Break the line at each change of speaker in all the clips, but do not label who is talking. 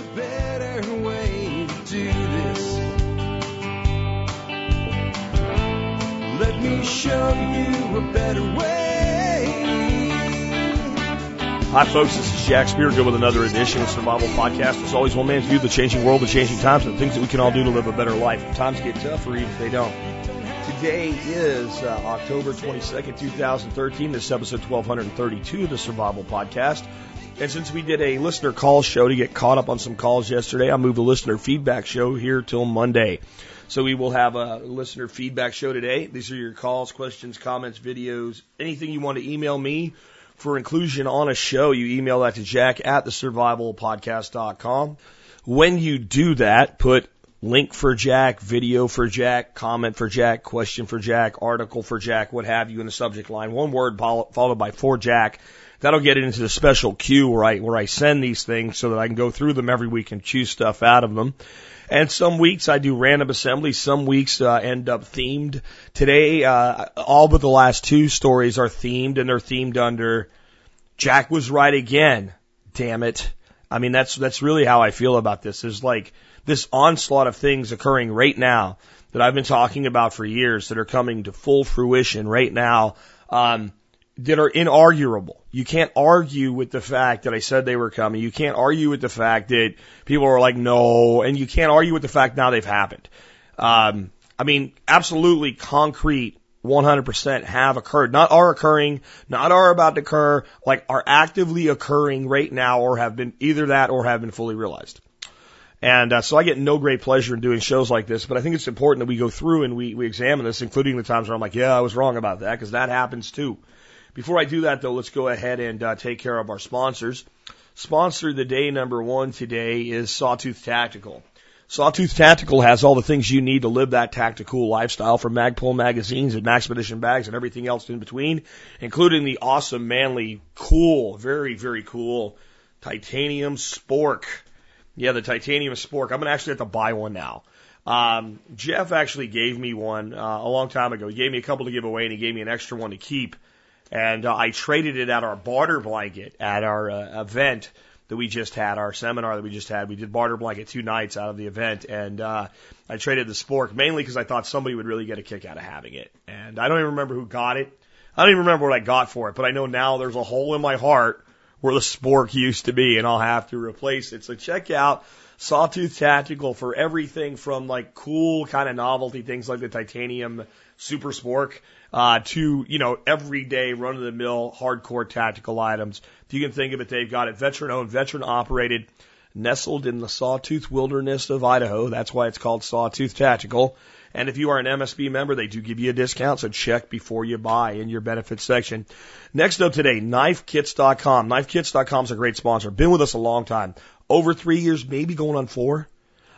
a better way to do this. Let me show you a better way.
Hi, folks. This is Jack Spirko with another edition of Survival Podcast. As always, one man's view of the changing world, the changing times, and the things that we can all do to live a better life. If times get tough, or even if they don't. Today is uh, October 22nd, 2013. This is episode 1232 of the Survival Podcast. And since we did a listener call show to get caught up on some calls yesterday, I moved the listener feedback show here till Monday. So we will have a listener feedback show today. These are your calls, questions, comments, videos, anything you want to email me for inclusion on a show. You email that to jack at the survivalpodcast.com. When you do that, put link for Jack, video for Jack, comment for Jack, question for Jack, article for Jack, what have you in the subject line. One word followed by for Jack. That'll get into the special queue where I, where I send these things so that I can go through them every week and choose stuff out of them. And some weeks I do random assemblies. Some weeks uh, end up themed. Today, uh, all but the last two stories are themed and they're themed under Jack was right again. Damn it. I mean, that's, that's really how I feel about this. There's like, this onslaught of things occurring right now that I've been talking about for years that are coming to full fruition right now um, that are inarguable. You can't argue with the fact that I said they were coming. You can't argue with the fact that people are like, no, and you can't argue with the fact now they've happened. Um, I mean, absolutely concrete 100% have occurred, not are occurring, not are about to occur, like are actively occurring right now or have been either that or have been fully realized. And uh, so I get no great pleasure in doing shows like this, but I think it's important that we go through and we, we examine this, including the times where I'm like, yeah, I was wrong about that, because that happens too. Before I do that, though, let's go ahead and uh, take care of our sponsors. Sponsor the day number one today is Sawtooth Tactical. Sawtooth Tactical has all the things you need to live that tactical lifestyle from Magpul magazines and Maxpedition bags and everything else in between, including the awesome, manly, cool, very, very cool titanium spork yeah, the titanium spork. I'm gonna actually have to buy one now. Um, Jeff actually gave me one uh, a long time ago. He gave me a couple to give away, and he gave me an extra one to keep. And uh, I traded it at our barter blanket at our uh, event that we just had, our seminar that we just had. We did barter blanket two nights out of the event, and uh, I traded the spork mainly because I thought somebody would really get a kick out of having it. And I don't even remember who got it. I don't even remember what I got for it, but I know now there's a hole in my heart where the spork used to be, and I'll have to replace it. So check out Sawtooth Tactical for everything from like cool kind of novelty things like the titanium super spork uh, to you know everyday run of the mill hardcore tactical items. If you can think of it, they've got it veteran owned, veteran operated, nestled in the Sawtooth wilderness of Idaho. That's why it's called Sawtooth Tactical. And if you are an MSB member, they do give you a discount, so check before you buy in your benefits section. Next up today, knifekits.com. Knifekits.com is a great sponsor. Been with us a long time. Over three years, maybe going on four.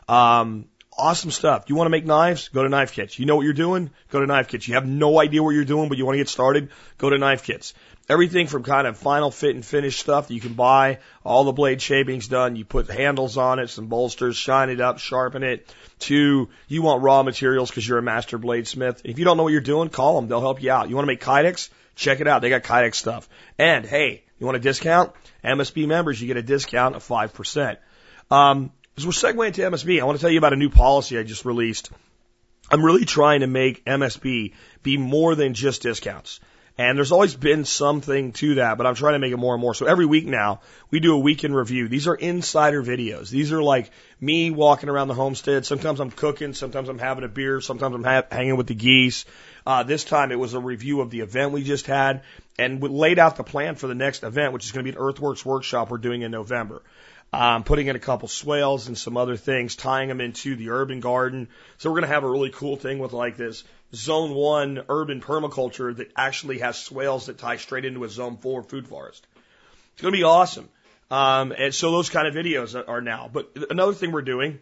Um, awesome stuff. You want to make knives? Go to Knife Kits. You know what you're doing? Go to Knife Kits. You have no idea what you're doing, but you want to get started? Go to Knife Kits. Everything from kind of final fit and finish stuff that you can buy, all the blade shavings done. You put handles on it, some bolsters, shine it up, sharpen it. To you want raw materials because you're a master bladesmith. If you don't know what you're doing, call them. They'll help you out. You want to make Kydex? Check it out. They got Kydex stuff. And hey, you want a discount? MSB members, you get a discount of 5%. Um, as we're segueing to MSB, I want to tell you about a new policy I just released. I'm really trying to make MSB be more than just discounts. And there's always been something to that, but I'm trying to make it more and more. So every week now, we do a weekend review. These are insider videos. These are like me walking around the homestead. Sometimes I'm cooking, sometimes I'm having a beer, sometimes I'm ha- hanging with the geese. Uh, this time it was a review of the event we just had and we laid out the plan for the next event, which is going to be an Earthworks workshop we're doing in November. Um, putting in a couple swales and some other things, tying them into the urban garden. So we're going to have a really cool thing with like this zone one urban permaculture that actually has swales that tie straight into a zone four food forest. It's going to be awesome. Um, and so those kind of videos are now. But another thing we're doing,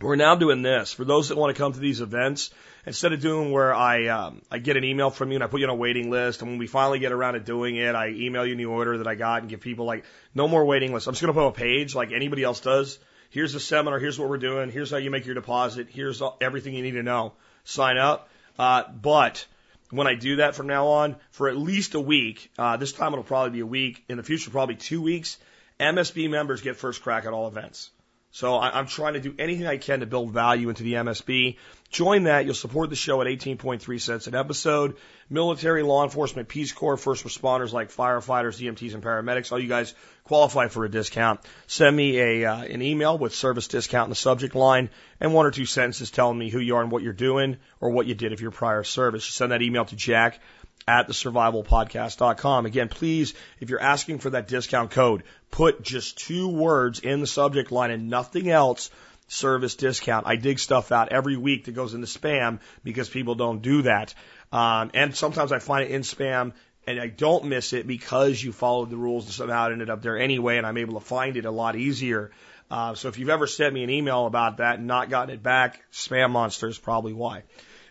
we're now doing this for those that want to come to these events. Instead of doing where I um, I get an email from you and I put you on a waiting list, and when we finally get around to doing it, I email you the order that I got and give people like no more waiting lists. I'm just to put up a page like anybody else does. Here's the seminar. Here's what we're doing. Here's how you make your deposit. Here's everything you need to know. Sign up. Uh, but when I do that from now on, for at least a week, uh, this time it'll probably be a week. In the future, probably two weeks. MSB members get first crack at all events. So I, I'm trying to do anything I can to build value into the MSB. Join that. You'll support the show at 18.3 cents an episode. Military, law enforcement, Peace Corps, first responders like firefighters, EMTs, and paramedics. All you guys qualify for a discount. Send me a uh, an email with service discount in the subject line and one or two sentences telling me who you are and what you're doing or what you did of your prior service. Send that email to Jack at the survivalpodcast.com. Again, please, if you're asking for that discount code, put just two words in the subject line and nothing else service discount. I dig stuff out every week that goes into spam because people don't do that. Um, and sometimes I find it in spam and I don't miss it because you followed the rules and somehow it ended up there anyway and I'm able to find it a lot easier. Uh, so if you've ever sent me an email about that and not gotten it back, spam monster is probably why.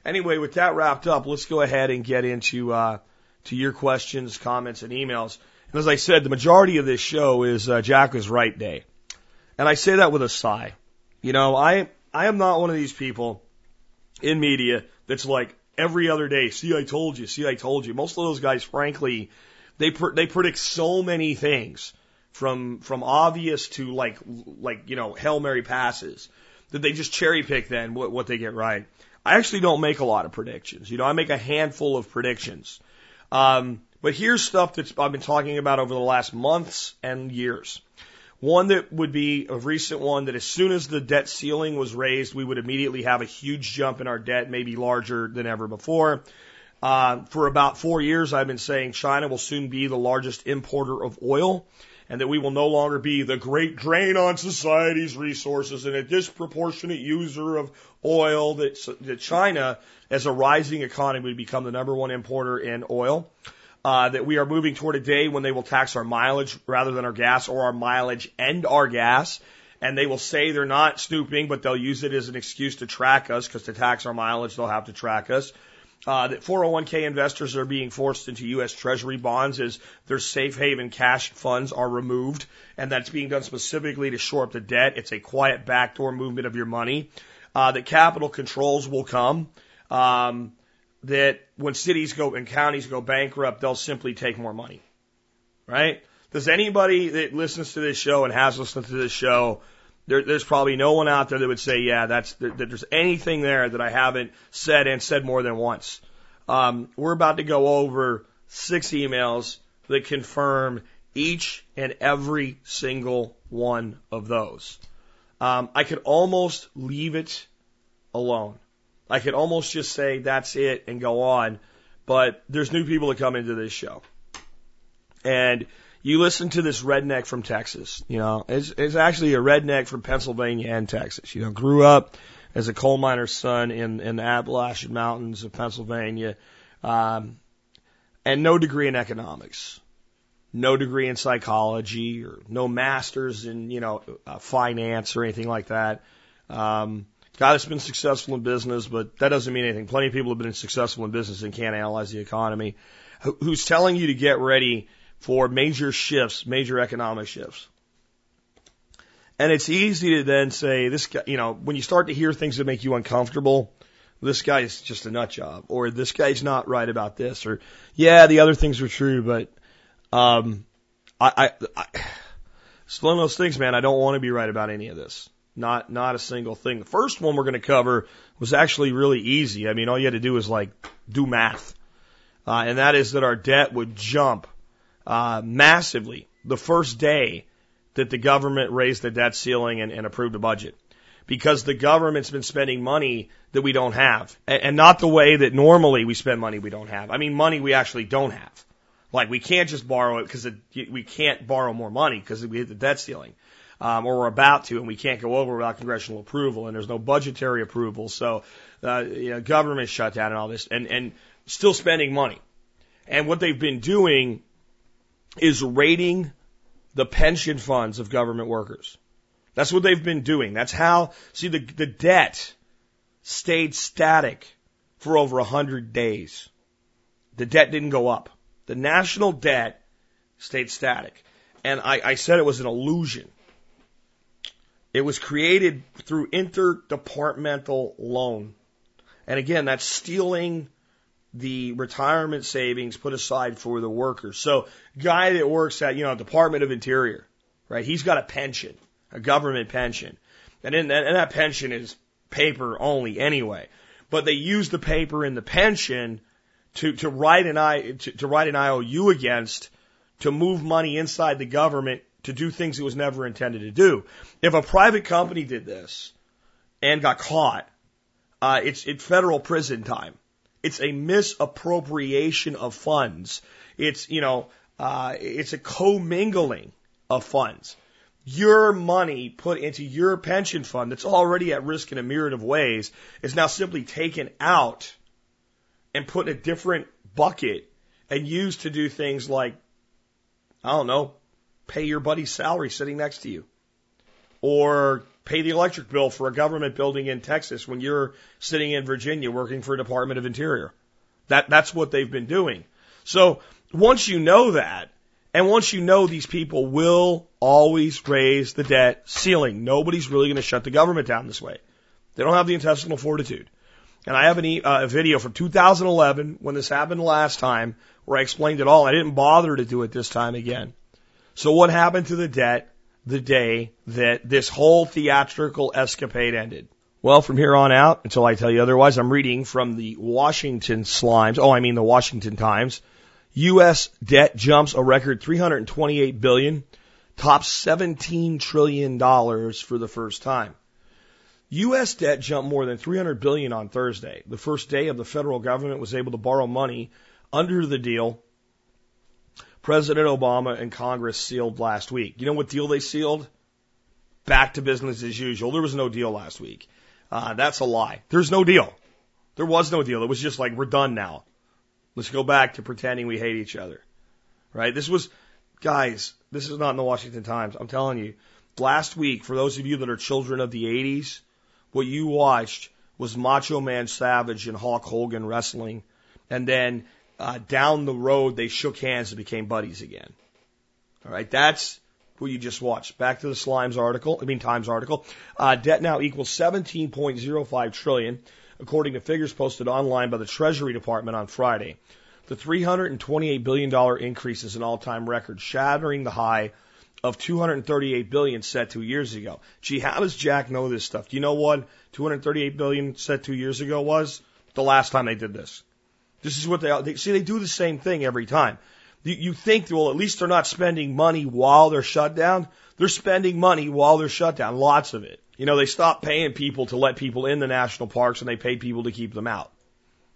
Anyway, with that wrapped up, let's go ahead and get into uh, to your questions, comments, and emails. And as I said, the majority of this show is uh, Jack is right day, and I say that with a sigh. You know, I I am not one of these people in media that's like every other day. See, I told you. See, I told you. Most of those guys, frankly, they pr- they predict so many things from from obvious to like like you know hail mary passes that they just cherry pick then what what they get right. I actually don't make a lot of predictions. You know, I make a handful of predictions. Um, but here's stuff that I've been talking about over the last months and years. One that would be a recent one that as soon as the debt ceiling was raised, we would immediately have a huge jump in our debt, maybe larger than ever before. Uh, for about four years, I've been saying China will soon be the largest importer of oil and that we will no longer be the great drain on society's resources and a disproportionate user of oil that, that China, as a rising economy, would become the number one importer in oil uh, that we are moving toward a day when they will tax our mileage rather than our gas or our mileage and our gas. And they will say they're not snooping, but they'll use it as an excuse to track us because to tax our mileage, they'll have to track us. Uh, that 401k investors are being forced into U.S. Treasury bonds as their safe haven cash funds are removed, and that's being done specifically to shore up the debt. It's a quiet backdoor movement of your money. Uh, that capital controls will come. Um, that when cities go and counties go bankrupt, they'll simply take more money. Right? Does anybody that listens to this show and has listened to this show, there, there's probably no one out there that would say, yeah, that's that, there's anything there that I haven't said and said more than once. Um, we're about to go over six emails that confirm each and every single one of those. Um, I could almost leave it alone. I could almost just say that's it and go on, but there's new people that come into this show. And you listen to this redneck from Texas, you know, it's, it's actually a redneck from Pennsylvania and Texas, you know, grew up as a coal miner's son in, in the Appalachian Mountains of Pennsylvania, um, and no degree in economics, no degree in psychology or no masters in, you know, uh, finance or anything like that. Um, guy that's been successful in business, but that doesn't mean anything. Plenty of people have been successful in business and can't analyze the economy. Who's telling you to get ready for major shifts, major economic shifts? And it's easy to then say this guy, you know, when you start to hear things that make you uncomfortable, this guy's just a nut job, or this guy's not right about this, or yeah, the other things are true, but um, I, I, I it's one of those things, man. I don't want to be right about any of this. Not not a single thing. The first one we're going to cover was actually really easy. I mean, all you had to do was like do math, uh, and that is that our debt would jump uh, massively the first day that the government raised the debt ceiling and, and approved a budget, because the government's been spending money that we don't have, and, not the way that normally we spend money we don't have. I mean, money we actually don't have. Like we can't just borrow it because we can't borrow more money because we hit the debt ceiling um, or we're about to, and we can't go over without congressional approval, and there's no budgetary approval. So, uh, you know, government shutdown and all this, and and still spending money. And what they've been doing is raiding the pension funds of government workers. That's what they've been doing. That's how. See, the the debt stayed static for over a hundred days. The debt didn't go up. The national debt stayed static. And I, I said it was an illusion. It was created through interdepartmental loan. And again, that's stealing the retirement savings put aside for the workers. So guy that works at, you know, Department of Interior, right? He's got a pension. a government pension. And, in that, and that pension is paper only anyway. But they use the paper in the pension to, to write an I, to, to write an IOU against to move money inside the government to do things it was never intended to do. If a private company did this and got caught, uh, it's, it's federal prison time. It's a misappropriation of funds. It's, you know, uh, it's a commingling of funds. Your money put into your pension fund that's already at risk in a myriad of ways is now simply taken out and put in a different bucket and used to do things like, I don't know, pay your buddy's salary sitting next to you or pay the electric bill for a government building in Texas when you're sitting in Virginia working for a Department of Interior. That, that's what they've been doing. So once you know that, and once you know these people will always raise the debt ceiling, nobody's really going to shut the government down this way. They don't have the intestinal fortitude. And I have an e- uh, a video from 2011 when this happened last time where I explained it all. I didn't bother to do it this time again. So what happened to the debt the day that this whole theatrical escapade ended? Well, from here on out, until I tell you otherwise, I'm reading from the Washington Slimes. Oh, I mean the Washington Times. U.S. debt jumps a record 328 billion, tops 17 trillion dollars for the first time. U.S. debt jumped more than 300 billion on Thursday, the first day of the federal government was able to borrow money under the deal President Obama and Congress sealed last week. You know what deal they sealed? Back to business as usual. There was no deal last week. Uh, that's a lie. There's no deal. There was no deal. It was just like, we're done now. Let's go back to pretending we hate each other. Right? This was, guys, this is not in the Washington Times. I'm telling you. Last week, for those of you that are children of the 80s, what you watched was Macho Man Savage and Hulk Hogan wrestling. And then uh, down the road, they shook hands and became buddies again. All right, that's what you just watched. Back to the Slimes article, I mean Times article. Uh, debt now equals 17.05 trillion, according to figures posted online by the Treasury Department on Friday. The 328 billion dollar increase is an all-time record, shattering the high of 238 billion set two years ago. Gee, how does Jack know this stuff? Do you know what 238 billion set two years ago was? The last time they did this. This is what they, they see. They do the same thing every time. You, you think, well, at least they're not spending money while they're shut down. They're spending money while they're shut down. Lots of it. You know, they stopped paying people to let people in the national parks and they paid people to keep them out.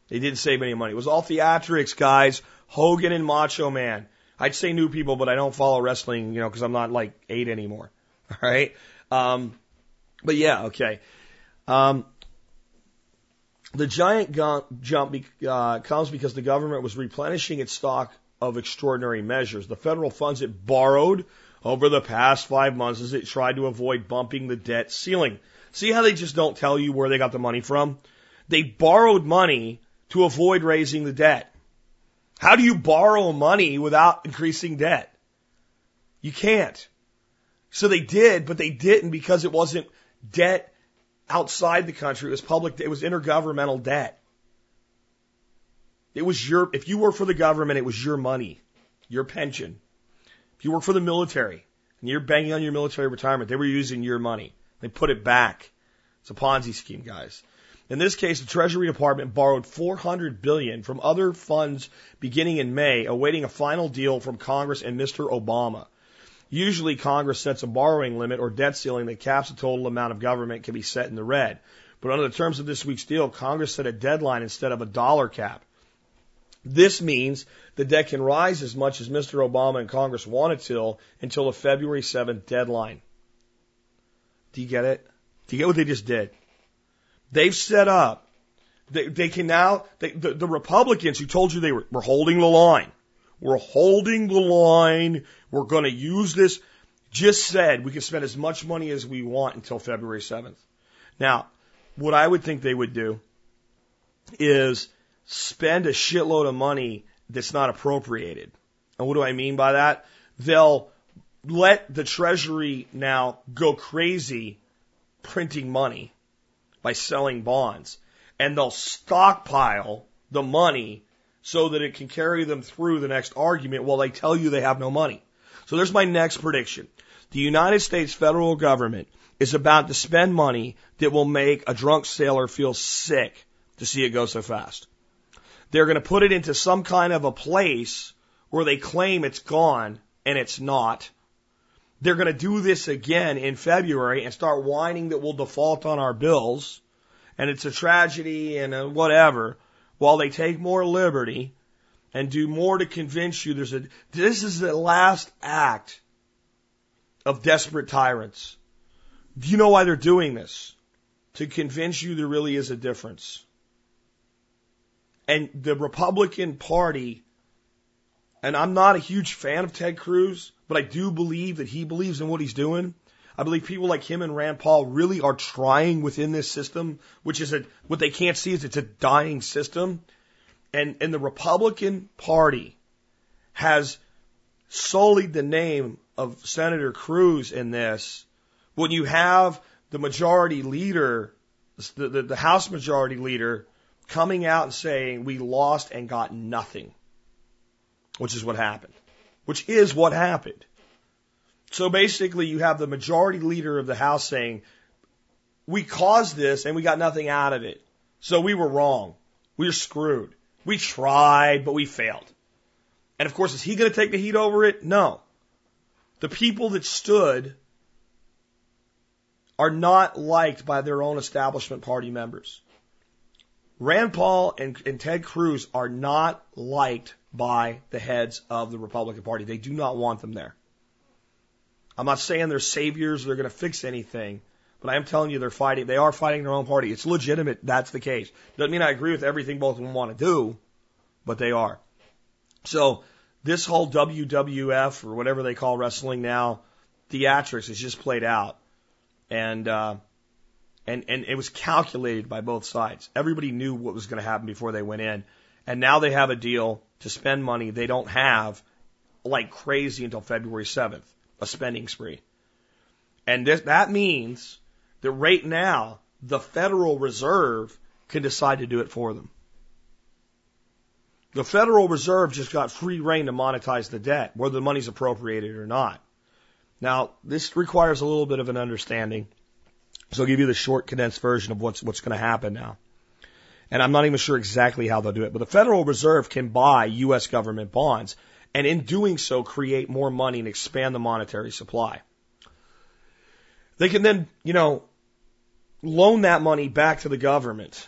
They didn't save any money. It was all theatrics, guys. Hogan and Macho Man. I'd say new people, but I don't follow wrestling, you know, because I'm not like eight anymore. All right. Um, but yeah, okay. Um, the giant jump uh, comes because the government was replenishing its stock of extraordinary measures. The federal funds it borrowed over the past five months as it tried to avoid bumping the debt ceiling. See how they just don't tell you where they got the money from? They borrowed money to avoid raising the debt. How do you borrow money without increasing debt? You can't. So they did, but they didn't because it wasn't debt outside the country. It was public. It was intergovernmental debt. It was your, if you work for the government, it was your money, your pension. If you work for the military and you're banking on your military retirement, they were using your money. They put it back. It's a Ponzi scheme, guys. In this case, the Treasury Department borrowed 400 billion from other funds beginning in May, awaiting a final deal from Congress and Mr. Obama. Usually Congress sets a borrowing limit or debt ceiling that caps the total amount of government can be set in the red. But under the terms of this week's deal, Congress set a deadline instead of a dollar cap. This means the debt can rise as much as Mr. Obama and Congress want it to until the February 7th deadline. Do you get it? Do you get what they just did? They've set up. They, they can now, they, the, the Republicans who told you they were, were holding the line we're holding the line. We're going to use this. Just said we can spend as much money as we want until February 7th. Now, what I would think they would do is spend a shitload of money that's not appropriated. And what do I mean by that? They'll let the Treasury now go crazy printing money by selling bonds. And they'll stockpile the money so that it can carry them through the next argument while they tell you they have no money. So there's my next prediction. The United States federal government is about to spend money that will make a drunk sailor feel sick to see it go so fast. They're going to put it into some kind of a place where they claim it's gone and it's not. They're going to do this again in February and start whining that we'll default on our bills and it's a tragedy and whatever while they take more liberty and do more to convince you there's a, this is the last act of desperate tyrants. Do you know why they're doing this? To convince you there really is a difference. And the Republican Party, and I'm not a huge fan of Ted Cruz, but I do believe that he believes in what he's doing. I believe people like him and Rand Paul really are trying within this system, which is a, what they can't see is it's a dying system. And, and the Republican Party has sullied the name of Senator Cruz in this when you have the majority leader, the, the, the House majority leader, coming out and saying we lost and got nothing, which is what happened, which is what happened. So basically, you have the majority leader of the House saying, we caused this and we got nothing out of it. So we were wrong. We were screwed. We tried, but we failed. And of course, is he going to take the heat over it? No. The people that stood are not liked by their own establishment party members. Rand Paul and, and Ted Cruz are not liked by the heads of the Republican Party. They do not want them there. I'm not saying they're saviors or they're going to fix anything, but I am telling you they're fighting. They are fighting their own party. It's legitimate. That's the case. Doesn't mean I agree with everything both of them want to do, but they are. So this whole WWF or whatever they call wrestling now, theatrics is just played out, and uh, and and it was calculated by both sides. Everybody knew what was going to happen before they went in, and now they have a deal to spend money they don't have like crazy until February 7th a spending spree. And this, that means that right now, the Federal Reserve can decide to do it for them. The Federal Reserve just got free reign to monetize the debt, whether the money's appropriated or not. Now, this requires a little bit of an understanding. So I'll give you the short condensed version of what's, what's going to happen now. And I'm not even sure exactly how they'll do it, but the Federal Reserve can buy U.S. government bonds and in doing so create more money and expand the monetary supply. They can then, you know, loan that money back to the government.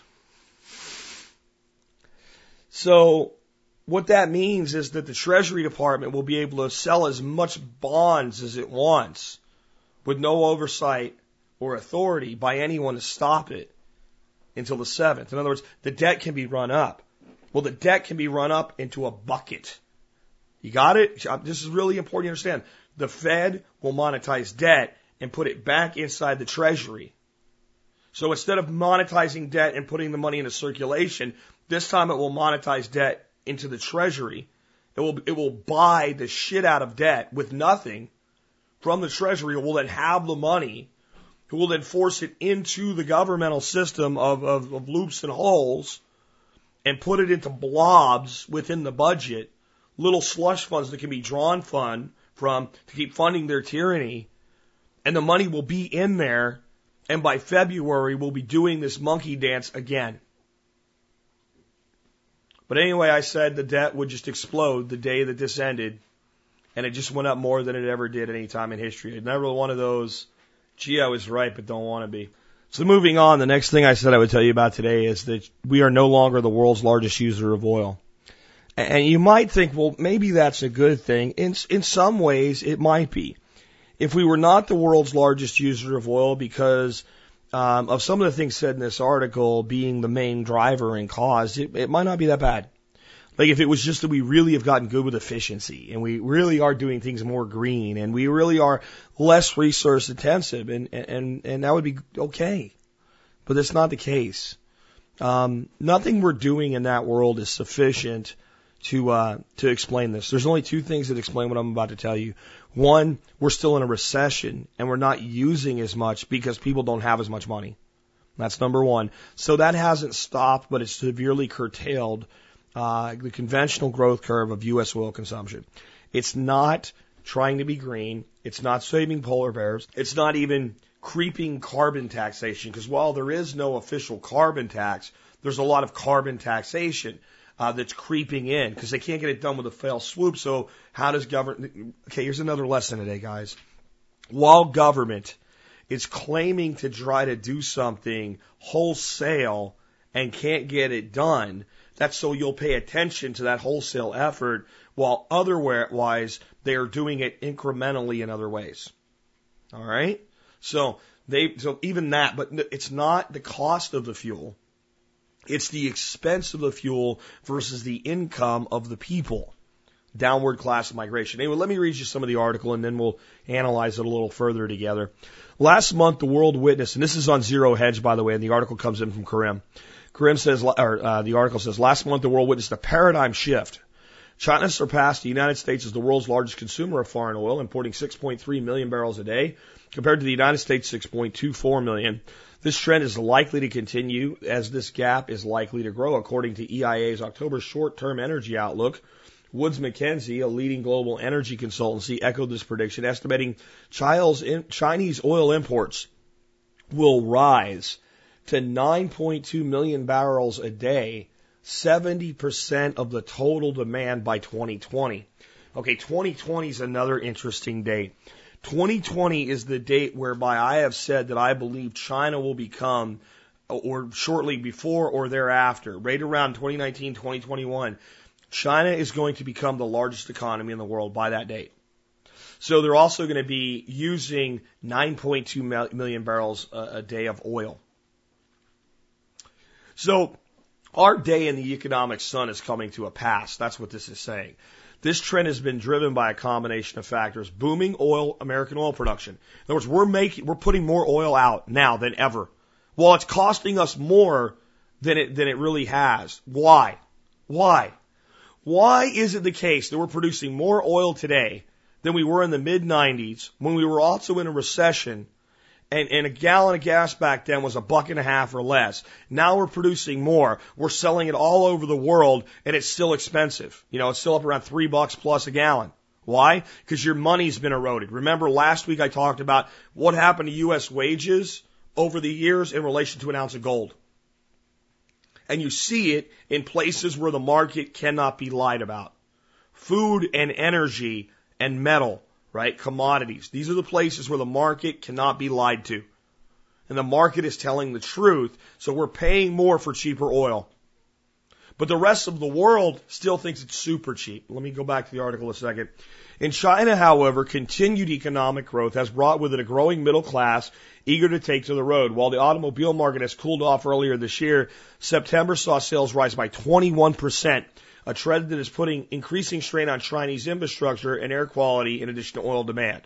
So what that means is that the Treasury Department will be able to sell as much bonds as it wants with no oversight or authority by anyone to stop it until the 7th. In other words, the debt can be run up. Well, the debt can be run up into a bucket. You got it? This is really important to understand. The Fed will monetize debt and put it back inside the Treasury. So instead of monetizing debt and putting the money into circulation, this time it will monetize debt into the Treasury. It will, it will buy the shit out of debt with nothing from the Treasury. It will then have the money who will then force it into the governmental system of, of, of loops and holes and put it into blobs within the budget little slush funds that can be drawn fund from to keep funding their tyranny. And the money will be in there. And by February, we'll be doing this monkey dance again. But anyway, I said the debt would just explode the day that this ended. And it just went up more than it ever did any time in history. Never one of those, gee, I was right, but don't want to be. So moving on, the next thing I said I would tell you about today is that we are no longer the world's largest user of oil. And you might think, well, maybe that's a good thing. In, in some ways, it might be. If we were not the world's largest user of oil because um, of some of the things said in this article being the main driver and cause, it, it might not be that bad. Like if it was just that we really have gotten good with efficiency and we really are doing things more green and we really are less resource intensive and, and, and that would be okay. But that's not the case. Um, nothing we're doing in that world is sufficient to uh, to explain this. There's only two things that explain what I'm about to tell you. One, we're still in a recession and we're not using as much because people don't have as much money. That's number one. So that hasn't stopped, but it's severely curtailed uh, the conventional growth curve of U.S. oil consumption. It's not trying to be green. It's not saving polar bears. It's not even creeping carbon taxation because while there is no official carbon tax, there's a lot of carbon taxation uh, that's creeping in because they can't get it done with a fail swoop. So how does government? Okay, here's another lesson today, guys. While government is claiming to try to do something wholesale and can't get it done, that's so you'll pay attention to that wholesale effort while otherwise they are doing it incrementally in other ways. All right? So they, so even that, but it's not the cost of the fuel. It's the expense of the fuel versus the income of the people. Downward class migration. Anyway, let me read you some of the article and then we'll analyze it a little further together. Last month, the world witnessed, and this is on Zero Hedge, by the way, and the article comes in from Karim. Karim says, or uh, the article says, last month the world witnessed a paradigm shift. China surpassed the United States as the world's largest consumer of foreign oil, importing 6.3 million barrels a day, compared to the United States 6.24 million. This trend is likely to continue as this gap is likely to grow, according to EIA's October short-term energy outlook. Woods McKenzie, a leading global energy consultancy, echoed this prediction, estimating Chinese oil imports will rise to 9.2 million barrels a day, 70% of the total demand by 2020. Okay, 2020 is another interesting date. 2020 is the date whereby I have said that I believe China will become, or shortly before or thereafter, right around 2019, 2021, China is going to become the largest economy in the world by that date. So they're also going to be using 9.2 million barrels a, day of oil. So our day in the economic sun is coming to a pass. That's what this is saying. This trend has been driven by a combination of factors. Booming oil, American oil production. In other words, we're making, we're putting more oil out now than ever. Well, it's costing us more than it, than it really has. Why? Why? Why is it the case that we're producing more oil today than we were in the mid 90s when we were also in a recession and, and a gallon of gas back then was a buck and a half or less. Now we're producing more. We're selling it all over the world and it's still expensive. You know, it's still up around three bucks plus a gallon. Why? Because your money's been eroded. Remember last week I talked about what happened to U.S. wages over the years in relation to an ounce of gold. And you see it in places where the market cannot be lied about. Food and energy and metal right? Commodities. These are the places where the market cannot be lied to. And the market is telling the truth, so we're paying more for cheaper oil. But the rest of the world still thinks it's super cheap. Let me go back to the article a second. In China, however, continued economic growth has brought with it a growing middle class eager to take to the road. While the automobile market has cooled off earlier this year, September saw sales rise by 21% a trend that is putting increasing strain on Chinese infrastructure and air quality in addition to oil demand.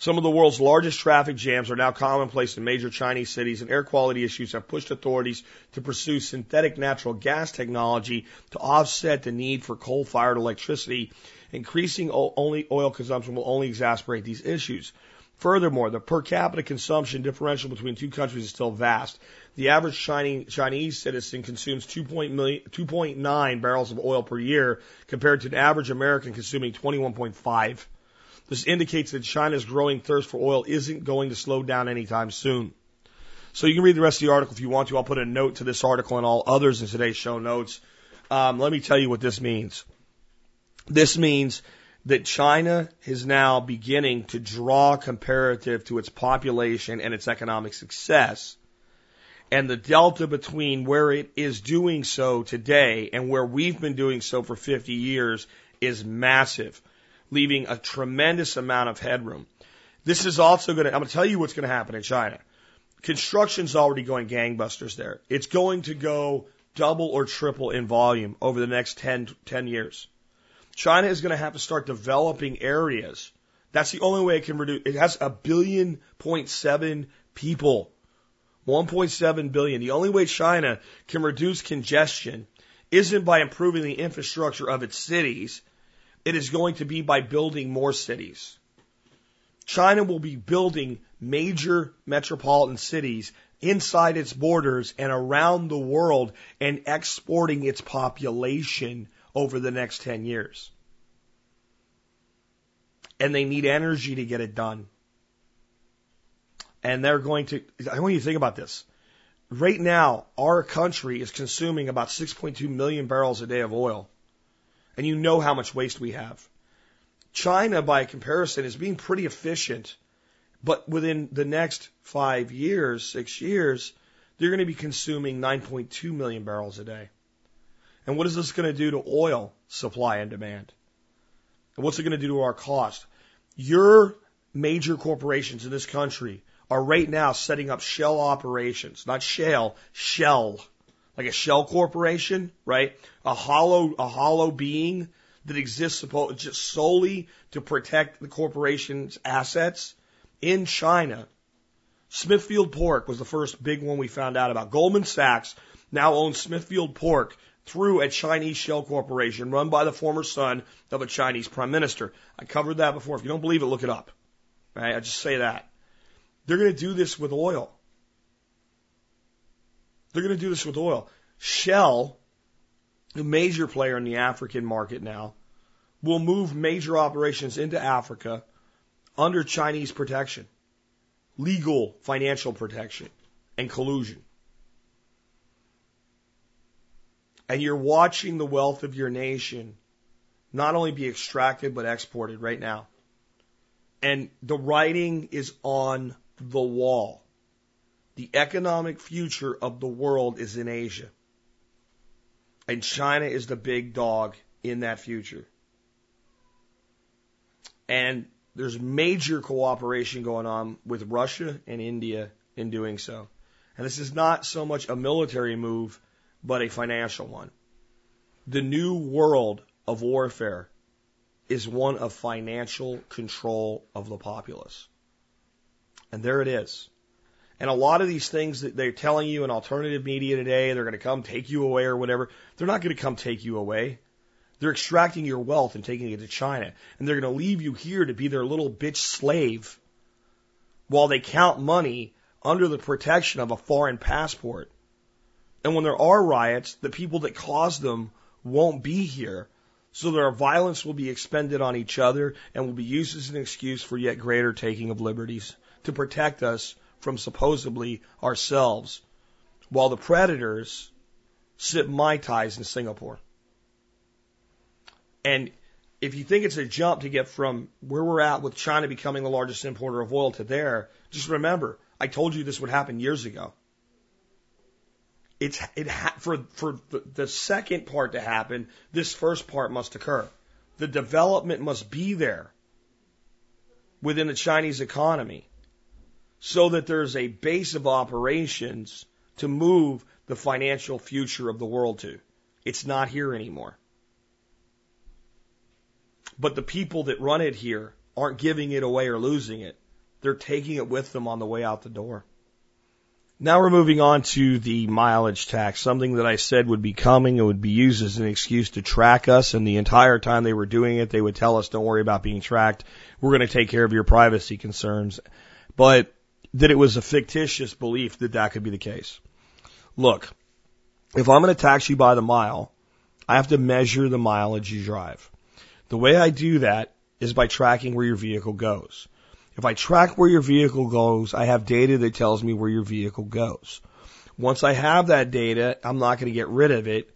Some of the world's largest traffic jams are now commonplace in major Chinese cities, and air quality issues have pushed authorities to pursue synthetic natural gas technology to offset the need for coal fired electricity. Increasing only oil consumption will only exacerbate these issues. Furthermore, the per capita consumption differential between two countries is still vast. The average Chinese citizen consumes 2.9 barrels of oil per year compared to an average American consuming 21.5. This indicates that China's growing thirst for oil isn't going to slow down anytime soon. So you can read the rest of the article if you want to. I'll put a note to this article and all others in today's show notes. Um, let me tell you what this means. This means that China is now beginning to draw comparative to its population and its economic success and the delta between where it is doing so today and where we've been doing so for 50 years is massive, leaving a tremendous amount of headroom. This is also going to, I'm going to tell you what's going to happen in China. Construction's already going gangbusters there. It's going to go double or triple in volume over the next 10, 10 years. China is going to have to start developing areas. That's the only way it can reduce. It has a billion point seven people 1.7 billion. The only way China can reduce congestion isn't by improving the infrastructure of its cities. It is going to be by building more cities. China will be building major metropolitan cities inside its borders and around the world and exporting its population over the next 10 years. and they need energy to get it done. And they're going to, I want you to think about this. Right now, our country is consuming about 6.2 million barrels a day of oil. And you know how much waste we have. China, by comparison, is being pretty efficient. But within the next five years, six years, they're going to be consuming 9.2 million barrels a day. And what is this going to do to oil supply and demand? And what's it going to do to our cost? Your major corporations in this country are right now setting up shell operations, not shale, shell, like a shell corporation, right? A hollow, a hollow being that exists just solely to protect the corporation's assets in China. Smithfield Pork was the first big one we found out about. Goldman Sachs now owns Smithfield Pork through a Chinese shell corporation run by the former son of a Chinese prime minister. I covered that before. If you don't believe it, look it up. Right? I just say that. They're going to do this with oil. They're going to do this with oil. Shell, a major player in the African market now, will move major operations into Africa under Chinese protection, legal financial protection, and collusion. And you're watching the wealth of your nation not only be extracted but exported right now. And the writing is on the wall. The economic future of the world is in Asia. And China is the big dog in that future. And there's major cooperation going on with Russia and India in doing so. And this is not so much a military move, but a financial one. The new world of warfare is one of financial control of the populace. And there it is. And a lot of these things that they're telling you in alternative media today, they're going to come take you away or whatever, they're not going to come take you away. They're extracting your wealth and taking it to China. And they're going to leave you here to be their little bitch slave while they count money under the protection of a foreign passport. And when there are riots, the people that caused them won't be here. So their violence will be expended on each other and will be used as an excuse for yet greater taking of liberties to protect us from supposedly ourselves, while the predators sip Mai Tais in Singapore. And if you think it's a jump to get from where we're at with China becoming the largest importer of oil to there, just remember, I told you this would happen years ago. It's it ha- for for the, the second part to happen, this first part must occur. The development must be there within the Chinese economy so that there's a base of operations to move the financial future of the world to. It's not here anymore. But the people that run it here aren't giving it away or losing it. They're taking it with them on the way out the door. Now we're moving on to the mileage tax, something that I said would be coming and would be used as an excuse to track us. And the entire time they were doing it, they would tell us, don't worry about being tracked. We're going to take care of your privacy concerns. But that it was a fictitious belief that that could be the case. Look, if I'm going to tax you by the mile, I have to measure the mileage you drive. The way I do that is by tracking where your vehicle goes. If I track where your vehicle goes, I have data that tells me where your vehicle goes. Once I have that data, I'm not going to get rid of it.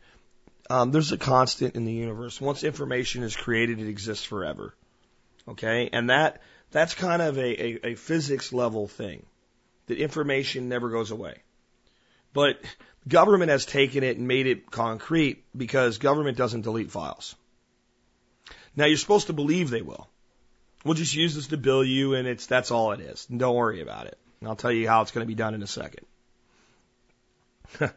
Um, there's a constant in the universe. Once information is created, it exists forever. Okay, and that that's kind of a, a, a physics level thing. That information never goes away. But government has taken it and made it concrete because government doesn't delete files. Now you're supposed to believe they will. We'll just use this to bill you and it's, that's all it is. Don't worry about it. And I'll tell you how it's going to be done in a second.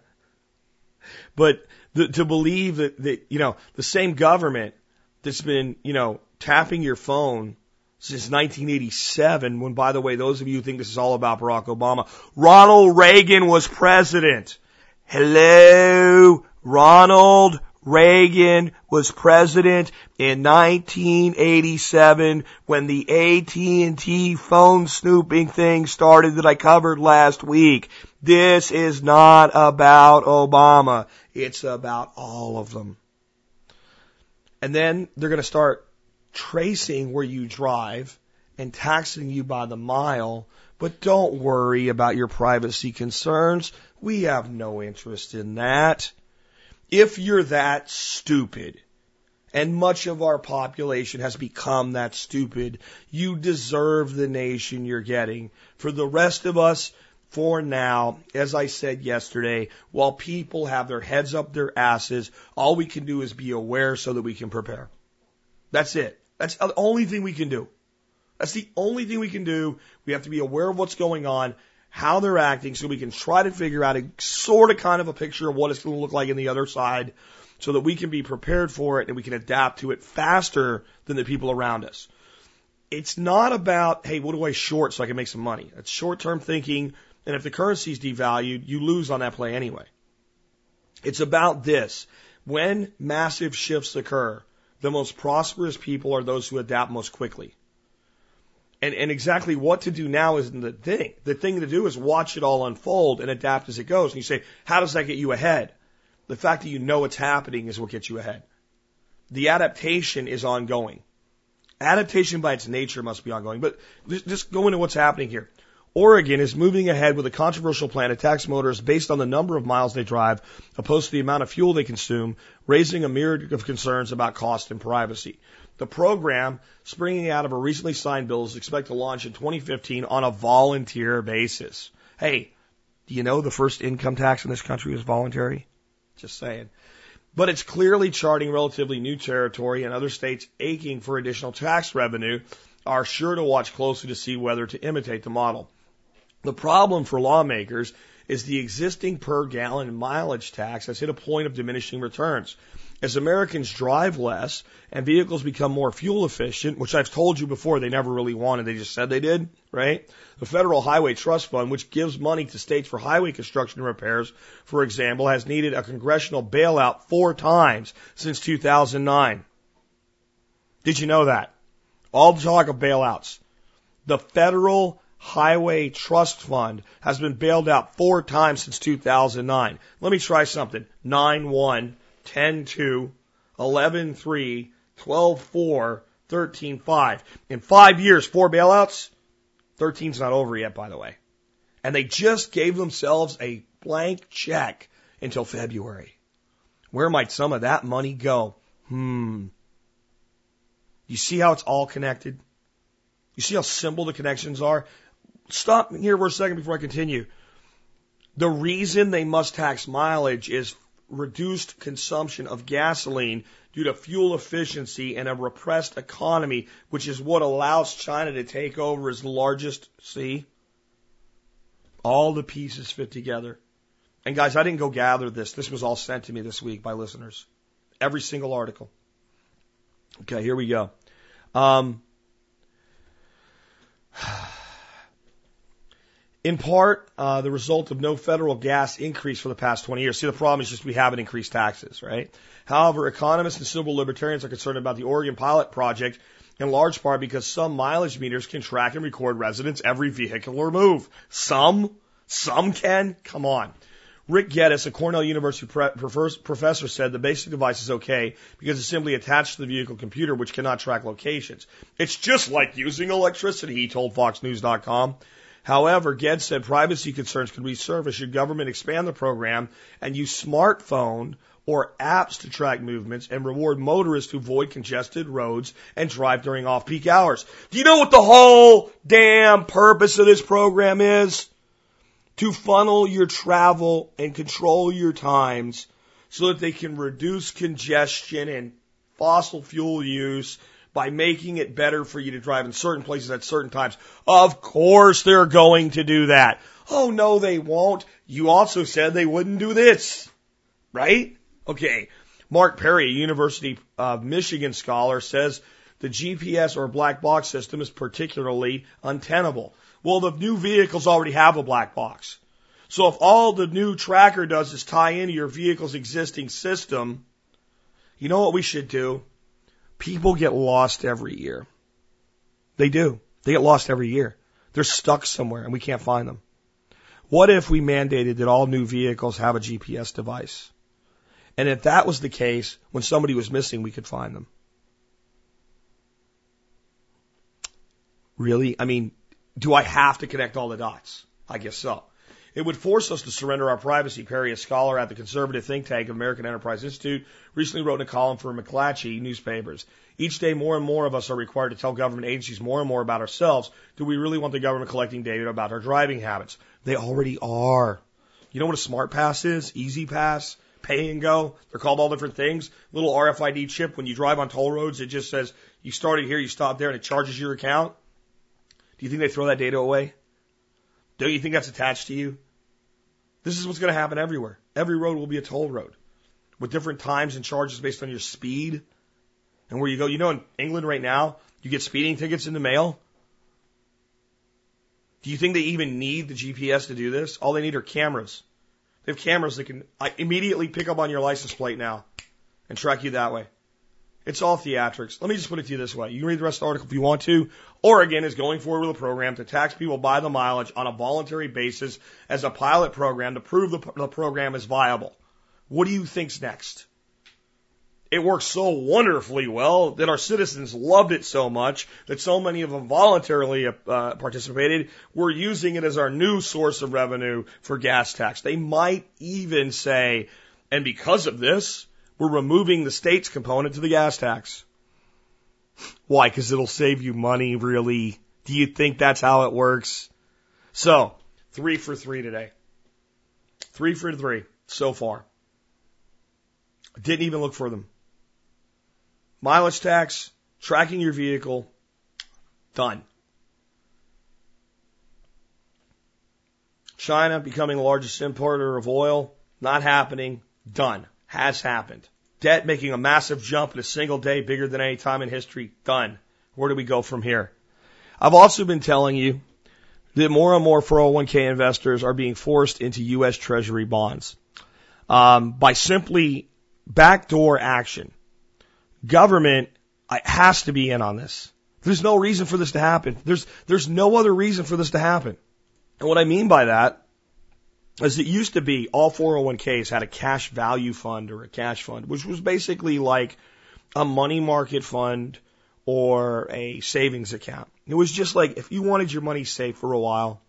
but the, to believe that, that, you know, the same government that's been, you know, tapping your phone since 1987, when, by the way, those of you who think this is all about Barack Obama, Ronald Reagan was president. Hello, Ronald Reagan was president in 1987 when the AT&T phone snooping thing started that I covered last week. This is not about Obama. It's about all of them. And then they're going to start tracing where you drive and taxing you by the mile. But don't worry about your privacy concerns. We have no interest in that. If you're that stupid, and much of our population has become that stupid, you deserve the nation you're getting. For the rest of us, for now, as I said yesterday, while people have their heads up their asses, all we can do is be aware so that we can prepare. That's it. That's the only thing we can do. That's the only thing we can do. We have to be aware of what's going on, how they're acting, so we can try to figure out a sort of kind of a picture of what it's going to look like in the other side so that we can be prepared for it and we can adapt to it faster than the people around us. It's not about, hey, what do I short so I can make some money? It's short term thinking and if the currency is devalued, you lose on that play anyway. It's about this. When massive shifts occur, the most prosperous people are those who adapt most quickly. And, and exactly what to do now isn't the thing. The thing to do is watch it all unfold and adapt as it goes. And you say, how does that get you ahead? The fact that you know it's happening is what gets you ahead. The adaptation is ongoing. Adaptation by its nature must be ongoing. But just go into what's happening here. Oregon is moving ahead with a controversial plan to tax motorists based on the number of miles they drive, opposed to the amount of fuel they consume, raising a myriad of concerns about cost and privacy. The program, springing out of a recently signed bill, is expected to launch in 2015 on a volunteer basis. Hey, do you know the first income tax in this country is voluntary? Just saying. But it's clearly charting relatively new territory, and other states aching for additional tax revenue are sure to watch closely to see whether to imitate the model. The problem for lawmakers is the existing per gallon mileage tax has hit a point of diminishing returns. As Americans drive less and vehicles become more fuel efficient, which I've told you before they never really wanted, they just said they did, right? The Federal Highway Trust Fund, which gives money to states for highway construction and repairs, for example, has needed a congressional bailout four times since 2009. Did you know that? All the talk of bailouts. The Federal Highway Trust Fund has been bailed out four times since 2009. Let me try something. 9 1, 10 2, 11 3, 12 4, 13 5. In five years, four bailouts. 13's not over yet, by the way. And they just gave themselves a blank check until February. Where might some of that money go? Hmm. You see how it's all connected? You see how simple the connections are? stop here for a second before I continue. The reason they must tax mileage is reduced consumption of gasoline due to fuel efficiency and a repressed economy, which is what allows China to take over as the largest. See? All the pieces fit together. And guys, I didn't go gather this. This was all sent to me this week by listeners. Every single article. Okay, here we go. Um, in part uh, the result of no federal gas increase for the past 20 years. See, the problem is just we haven't increased taxes, right? However, economists and civil libertarians are concerned about the Oregon pilot project in large part because some mileage meters can track and record residents every vehicular move. Some, some can. Come on. Rick Geddes, a Cornell University professor, said the basic device is okay because it's simply attached to the vehicle computer, which cannot track locations. It's just like using electricity, he told FoxNews.com. However, Geddes said privacy concerns could resurface should government expand the program and use smartphone or apps to track movements and reward motorists who avoid congested roads and drive during off-peak hours. Do you know what the whole damn purpose of this program is? To funnel your travel and control your times so that they can reduce congestion and fossil fuel use by making it better for you to drive in certain places at certain times. Of course they're going to do that. Oh no, they won't. You also said they wouldn't do this. Right? Okay. Mark Perry, a University of Michigan scholar, says the GPS or black box system is particularly untenable. Well, the new vehicles already have a black box. So if all the new tracker does is tie into your vehicle's existing system, you know what we should do? People get lost every year. They do. They get lost every year. They're stuck somewhere and we can't find them. What if we mandated that all new vehicles have a GPS device? And if that was the case, when somebody was missing, we could find them. Really? I mean, do I have to connect all the dots? I guess so. It would force us to surrender our privacy. Perry, a scholar at the conservative think tank of American Enterprise Institute, recently wrote in a column for McClatchy newspapers. Each day, more and more of us are required to tell government agencies more and more about ourselves. Do we really want the government collecting data about our driving habits? They already are. You know what a smart pass is? E-ZPass, pay and go. They're called all different things. Little RFID chip. When you drive on toll roads, it just says you started here, you stopped there, and it charges your account. Do you think they throw that data away? Don't you think that's attached to you? This is what's going to happen everywhere. Every road will be a toll road with different times and charges based on your speed and where you go. You know, in England right now, you get speeding tickets in the mail. Do you think they even need the GPS to do this? All they need are cameras. They have cameras that can uh, immediately pick up on your license plate now and track you that way. It's all theatrics. Let me just put it to you this way. You can read the rest of the article if you want to. Oregon is going forward with a program to tax people by the mileage on a voluntary basis as a pilot program to prove the, the program is viable. What do you think's next? It works so wonderfully well that our citizens loved it so much that so many of them voluntarily uh, participated. We're using it as our new source of revenue for gas tax. They might even say, and because of this, we're removing the state's component to the gas tax. Why? Because it'll save you money, really. Do you think that's how it works? So, three for three today. Three for three so far. Didn't even look for them. Mileage tax, tracking your vehicle, done. China becoming the largest importer of oil, not happening, done. Has happened. Debt making a massive jump in a single day, bigger than any time in history. Done. Where do we go from here? I've also been telling you that more and more 401k investors are being forced into U.S. Treasury bonds um, by simply backdoor action. Government has to be in on this. There's no reason for this to happen. There's there's no other reason for this to happen. And what I mean by that as it used to be, all 401ks had a cash value fund or a cash fund, which was basically like a money market fund or a savings account. It was just like if you wanted your money safe for a while,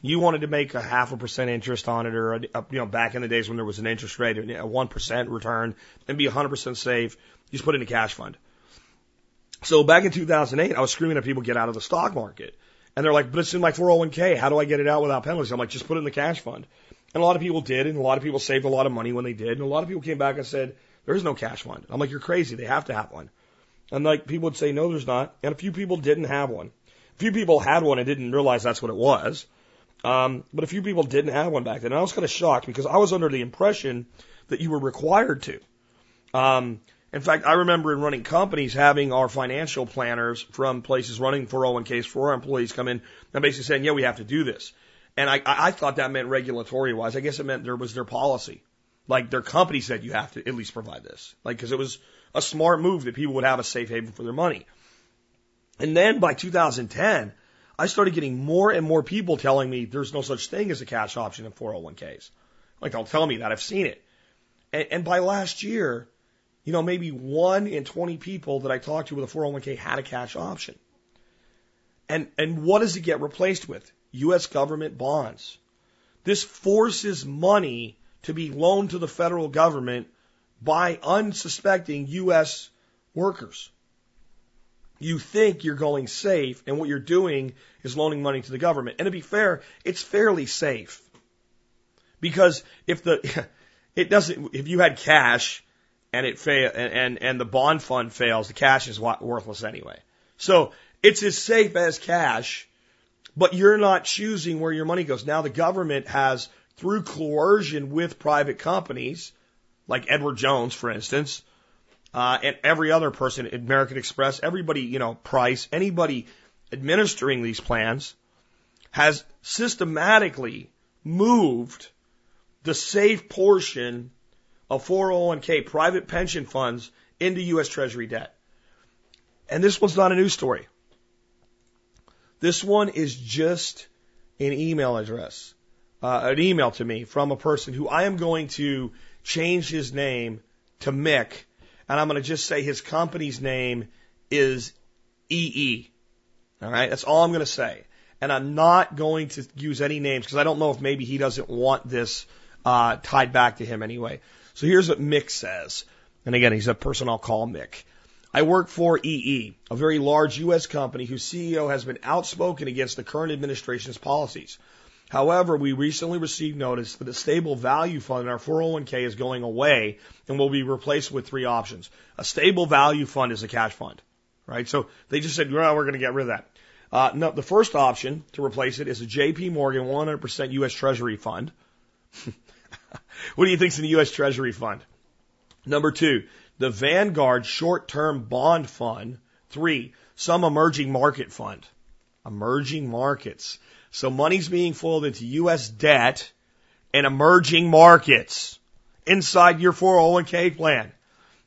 you wanted to make a half a percent interest on it, or a, you know, back in the days when there was an interest rate, a one percent return, and be 100% safe, you just put it in a cash fund. So back in 2008, I was screaming at people get out of the stock market. And they're like, but it's in my 401k. How do I get it out without penalties? I'm like, just put it in the cash fund. And a lot of people did, and a lot of people saved a lot of money when they did. And a lot of people came back and said, there is no cash fund. I'm like, you're crazy. They have to have one. And like people would say, no, there's not. And a few people didn't have one. A few people had one and didn't realize that's what it was. Um, but a few people didn't have one back then. And I was kind of shocked because I was under the impression that you were required to. Um, in fact, I remember in running companies having our financial planners from places running 401ks for our employees come in and basically saying, yeah, we have to do this. And I, I thought that meant regulatory wise. I guess it meant there was their policy. Like their company said you have to at least provide this. Like, cause it was a smart move that people would have a safe haven for their money. And then by 2010, I started getting more and more people telling me there's no such thing as a cash option in 401ks. Like they'll tell me that I've seen it. And, and by last year, you know, maybe one in 20 people that I talked to with a 401k had a cash option. And, and what does it get replaced with? U.S. government bonds. This forces money to be loaned to the federal government by unsuspecting U.S. workers. You think you're going safe, and what you're doing is loaning money to the government. And to be fair, it's fairly safe. Because if the, it doesn't, if you had cash and it fail and, and, and the bond fund fails, the cash is worthless anyway. So it's as safe as cash, but you're not choosing where your money goes. Now the government has, through coercion with private companies, like Edward Jones, for instance, uh, and every other person, American Express, everybody, you know, Price, anybody administering these plans has systematically moved the safe portion of 401k private pension funds into U.S. Treasury debt. And this one's not a news story. This one is just an email address, uh, an email to me from a person who I am going to change his name to Mick, and I'm going to just say his company's name is EE. All right. That's all I'm going to say. And I'm not going to use any names because I don't know if maybe he doesn't want this uh, tied back to him anyway. So here's what Mick says. And again, he's a person I'll call Mick. I work for EE, a very large U.S. company whose CEO has been outspoken against the current administration's policies. However, we recently received notice that a stable value fund in our 401k is going away and will be replaced with three options. A stable value fund is a cash fund, right? So they just said, well, we're going to get rid of that. Uh, no, the first option to replace it is a JP Morgan 100% U.S. Treasury fund. what do you think's in the U.S. Treasury fund? Number two, the Vanguard short-term bond fund. Three, some emerging market fund. Emerging markets. So money's being flowed into U.S. debt and emerging markets inside your 401k plan.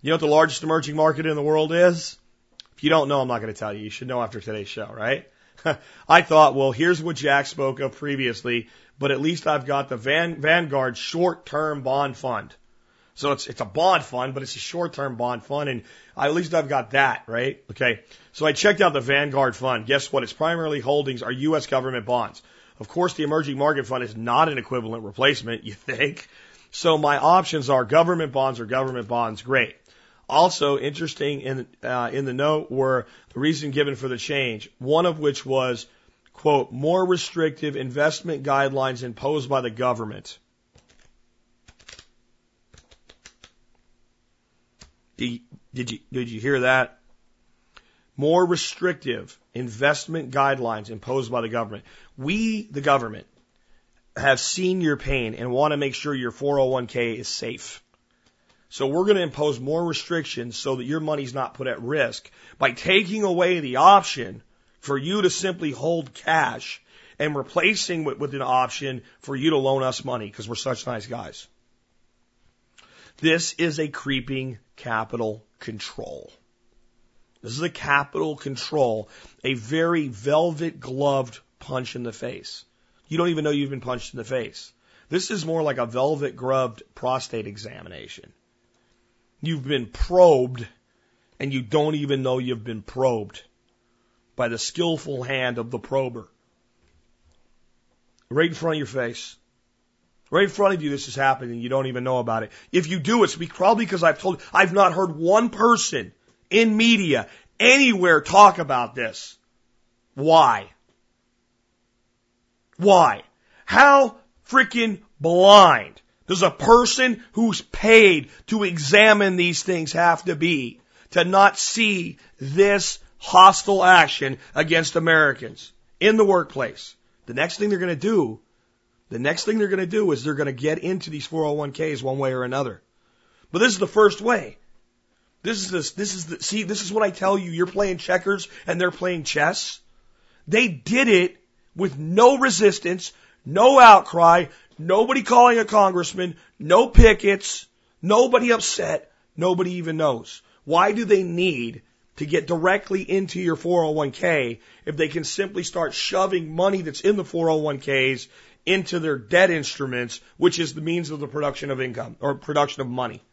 You know what the largest emerging market in the world is? If you don't know, I'm not going to tell you. You should know after today's show, right? I thought, well, here's what Jack spoke of previously, but at least I've got the Van, Vanguard short-term bond fund. So it's it's a bond fund, but it's a short-term bond fund, and I, at least I've got that right. Okay, so I checked out the Vanguard fund. Guess what? Its primarily holdings are U.S. government bonds. Of course, the emerging market fund is not an equivalent replacement. You think? So my options are government bonds or government bonds. Great. Also interesting in uh, in the note were the reason given for the change. One of which was quote more restrictive investment guidelines imposed by the government. Did, did you did you hear that? More restrictive investment guidelines imposed by the government. We, the government, have seen your pain and want to make sure your 401k is safe. So we're going to impose more restrictions so that your money's not put at risk by taking away the option for you to simply hold cash and replacing it with an option for you to loan us money because we're such nice guys. This is a creeping capital control. This is a capital control, a very velvet gloved punch in the face. You don't even know you've been punched in the face. This is more like a velvet gloved prostate examination. You've been probed and you don't even know you've been probed by the skillful hand of the prober. Right in front of your face. Right in front of you, this is happening you don't even know about it. If you do, it's probably because I've told, I've not heard one person in media anywhere talk about this. Why? Why? How freaking blind does a person who's paid to examine these things have to be to not see this hostile action against Americans in the workplace? The next thing they're going to do the next thing they're going to do is they're going to get into these 401ks one way or another. But this is the first way. This is this, this is the, see, this is what I tell you. You're playing checkers and they're playing chess. They did it with no resistance, no outcry, nobody calling a congressman, no pickets, nobody upset, nobody even knows. Why do they need to get directly into your 401k if they can simply start shoving money that's in the 401ks into their debt instruments, which is the means of the production of income or production of money.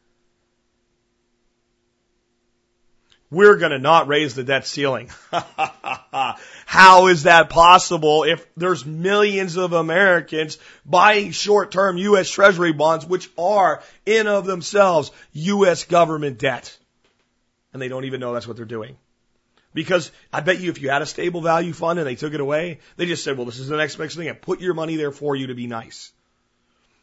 We're going to not raise the debt ceiling. How is that possible if there's millions of Americans buying short-term U.S. Treasury bonds, which are in of themselves U.S. government debt? And they don't even know that's what they're doing. Because I bet you if you had a stable value fund and they took it away, they just said, well, this is the next best thing and put your money there for you to be nice.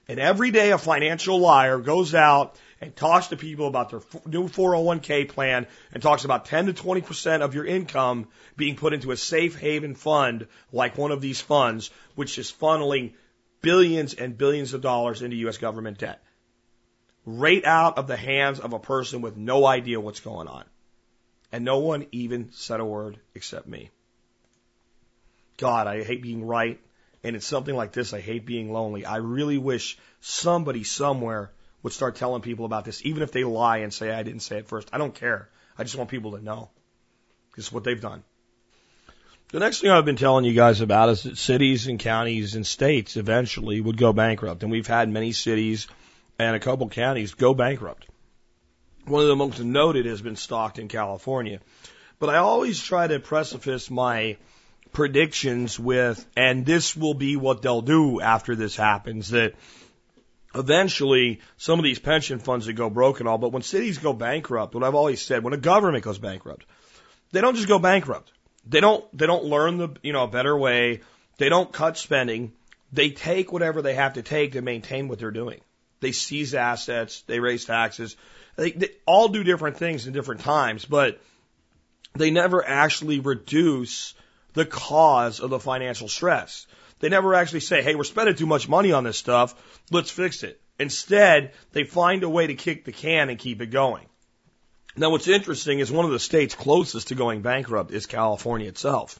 And every day a financial liar goes out and talks to people about their new 401k plan and talks about 10 to 20% of your income being put into a safe haven fund like one of these funds, which is funneling billions and billions of dollars into U.S. government debt. Right out of the hands of a person with no idea what's going on. And no one even said a word except me. God, I hate being right. And it's something like this. I hate being lonely. I really wish somebody somewhere would start telling people about this, even if they lie and say I didn't say it first. I don't care. I just want people to know. This is what they've done. The next thing I've been telling you guys about is that cities and counties and states eventually would go bankrupt. And we've had many cities and a couple counties go bankrupt. One of the most noted has been Stockton, California. But I always try to preface my predictions with, and this will be what they'll do after this happens, that eventually some of these pension funds that go broke and all, but when cities go bankrupt, what I've always said, when a government goes bankrupt, they don't just go bankrupt. They don't, they don't learn the, you know, a better way. They don't cut spending. They take whatever they have to take to maintain what they're doing. They seize assets. They raise taxes. They, they all do different things in different times, but they never actually reduce the cause of the financial stress. They never actually say, hey, we're spending too much money on this stuff. Let's fix it. Instead, they find a way to kick the can and keep it going. Now, what's interesting is one of the states closest to going bankrupt is California itself.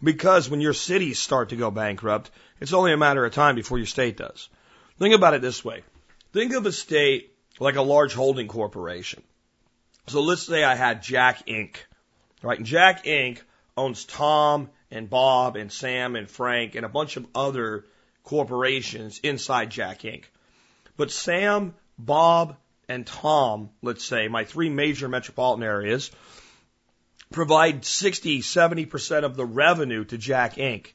Because when your cities start to go bankrupt, it's only a matter of time before your state does. Think about it this way. Think of a state like a large holding corporation. So let's say I had Jack Inc. Right? And Jack Inc. owns Tom and Bob and Sam and Frank and a bunch of other corporations inside Jack Inc. But Sam, Bob, and Tom, let's say, my three major metropolitan areas, provide 60, 70% of the revenue to Jack Inc.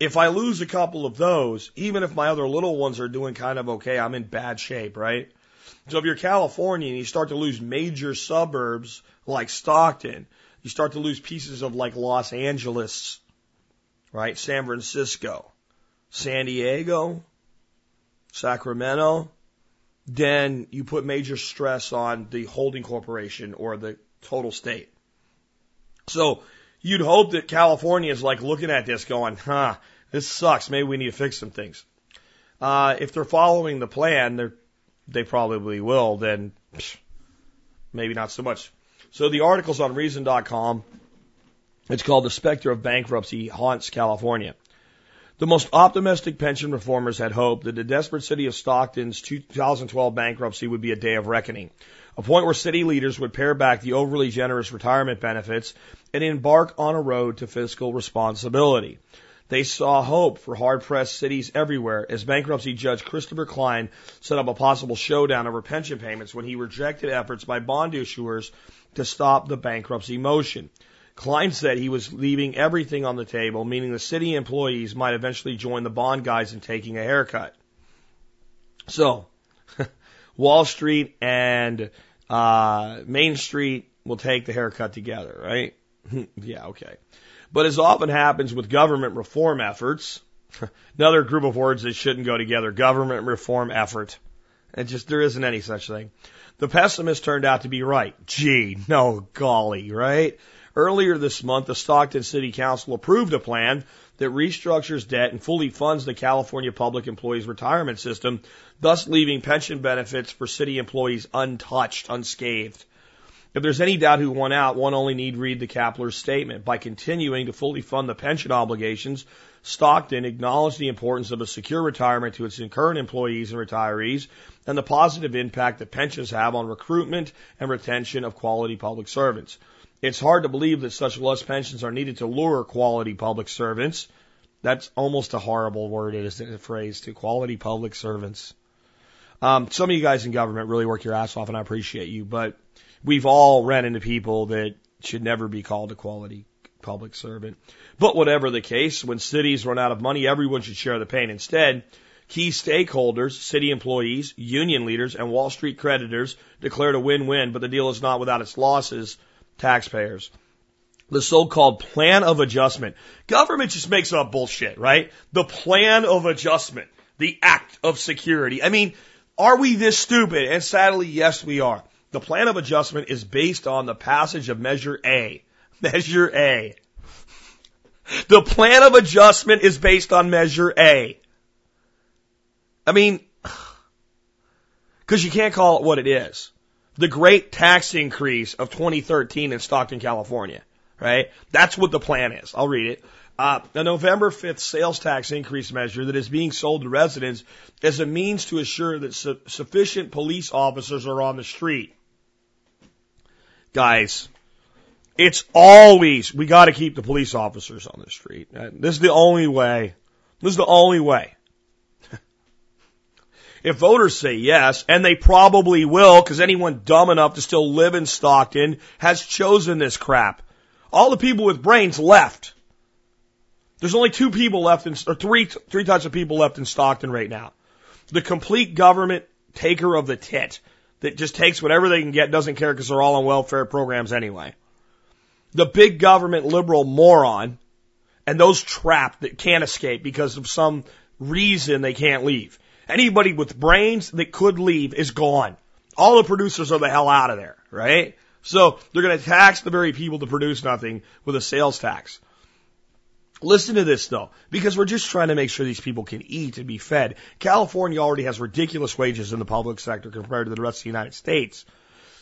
If I lose a couple of those, even if my other little ones are doing kind of okay, I'm in bad shape, right? So if you're California and you start to lose major suburbs like Stockton, you start to lose pieces of like Los Angeles, right? San Francisco, San Diego, Sacramento, then you put major stress on the holding corporation or the total state. So you'd hope that California is like looking at this going, huh, this sucks. Maybe we need to fix some things. Uh, if they're following the plan, they're, they probably will, then psh, maybe not so much. So the article's on reason.com. It's called The Specter of Bankruptcy Haunts California. The most optimistic pension reformers had hoped that the desperate city of Stockton's 2012 bankruptcy would be a day of reckoning, a point where city leaders would pare back the overly generous retirement benefits and embark on a road to fiscal responsibility. They saw hope for hard-pressed cities everywhere as bankruptcy judge Christopher Klein set up a possible showdown over pension payments when he rejected efforts by bond issuers to stop the bankruptcy motion. Klein said he was leaving everything on the table, meaning the city employees might eventually join the bond guys in taking a haircut. So, Wall Street and uh, Main Street will take the haircut together, right? yeah, okay. But as often happens with government reform efforts, another group of words that shouldn't go together, government reform effort. It just, there isn't any such thing. The pessimist turned out to be right. Gee, no golly, right? Earlier this month, the Stockton City Council approved a plan that restructures debt and fully funds the California Public Employees Retirement System, thus leaving pension benefits for city employees untouched, unscathed. If there's any doubt who won out, one only need read the CalPERS' statement. By continuing to fully fund the pension obligations, Stockton acknowledged the importance of a secure retirement to its current employees and retirees and the positive impact that pensions have on recruitment and retention of quality public servants. It's hard to believe that such less pensions are needed to lure quality public servants. That's almost a horrible word, isn't it? A phrase to quality public servants. Um, some of you guys in government really work your ass off, and I appreciate you, but we've all ran into people that should never be called a quality public servant. But whatever the case, when cities run out of money, everyone should share the pain. Instead, key stakeholders, city employees, union leaders, and Wall Street creditors declared a win-win, but the deal is not without its losses taxpayers. The so-called plan of adjustment. Government just makes up bullshit, right? The plan of adjustment. The act of security. I mean, are we this stupid? And sadly, yes, we are. The plan of adjustment is based on the passage of Measure A. Measure A. The plan of adjustment is based on Measure A. I mean, because you can't call it what it is the great tax increase of 2013 in Stockton, California, right? That's what the plan is. I'll read it. Uh, the November 5th sales tax increase measure that is being sold to residents is a means to assure that su- sufficient police officers are on the street. Guys, it's always, we gotta keep the police officers on the street. Uh, this is the only way. This is the only way. If voters say yes, and they probably will, because anyone dumb enough to still live in Stockton has chosen this crap. All the people with brains left. There's only two people left in, or three, three types of people left in Stockton right now. The complete government taker of the tit that just takes whatever they can get, doesn't care because they're all on welfare programs anyway. The big government liberal moron and those trapped that can't escape because of some reason they can't leave. Anybody with brains that could leave is gone. All the producers are the hell out of there, right? So they're going to tax the very people to produce nothing with a sales tax. Listen to this though, because we're just trying to make sure these people can eat and be fed. California already has ridiculous wages in the public sector compared to the rest of the United States.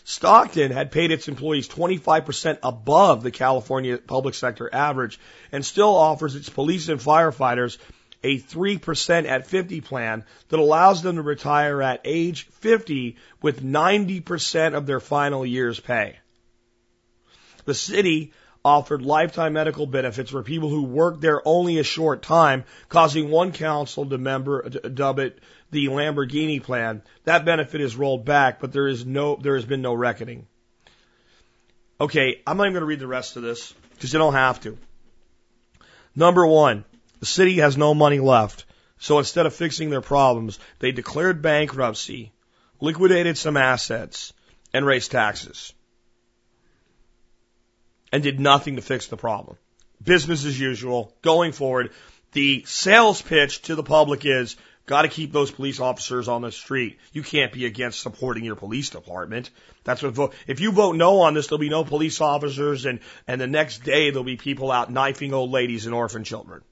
Stockton had paid its employees 25% above the California public sector average and still offers its police and firefighters a 3% at 50 plan that allows them to retire at age 50 with 90% of their final year's pay. The city offered lifetime medical benefits for people who worked there only a short time, causing one council to member to dub it the Lamborghini plan. That benefit is rolled back, but there is no there has been no reckoning. Okay, I'm not even going to read the rest of this because you don't have to. Number one, the city has no money left. So instead of fixing their problems, they declared bankruptcy, liquidated some assets, and raised taxes. And did nothing to fix the problem. Business as usual, going forward. The sales pitch to the public is, Got to keep those police officers on the street. You can't be against supporting your police department. That's what vote. If you vote no on this, there'll be no police officers, and and the next day there'll be people out knifing old ladies and orphan children.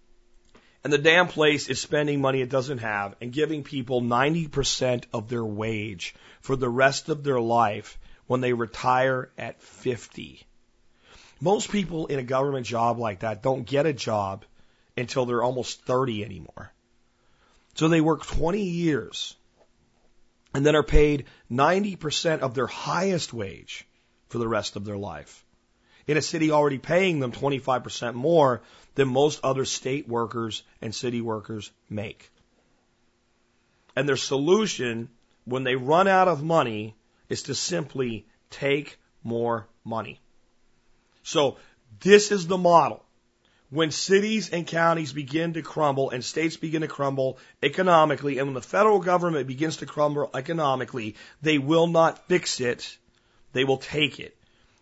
And the damn place is spending money it doesn't have and giving people 90% of their wage for the rest of their life when they retire at 50. Most people in a government job like that don't get a job until they're almost 30 anymore. So they work 20 years and then are paid 90% of their highest wage for the rest of their life. In a city already paying them 25% more than most other state workers and city workers make. And their solution when they run out of money is to simply take more money. So this is the model. When cities and counties begin to crumble and states begin to crumble economically, and when the federal government begins to crumble economically, they will not fix it. They will take it.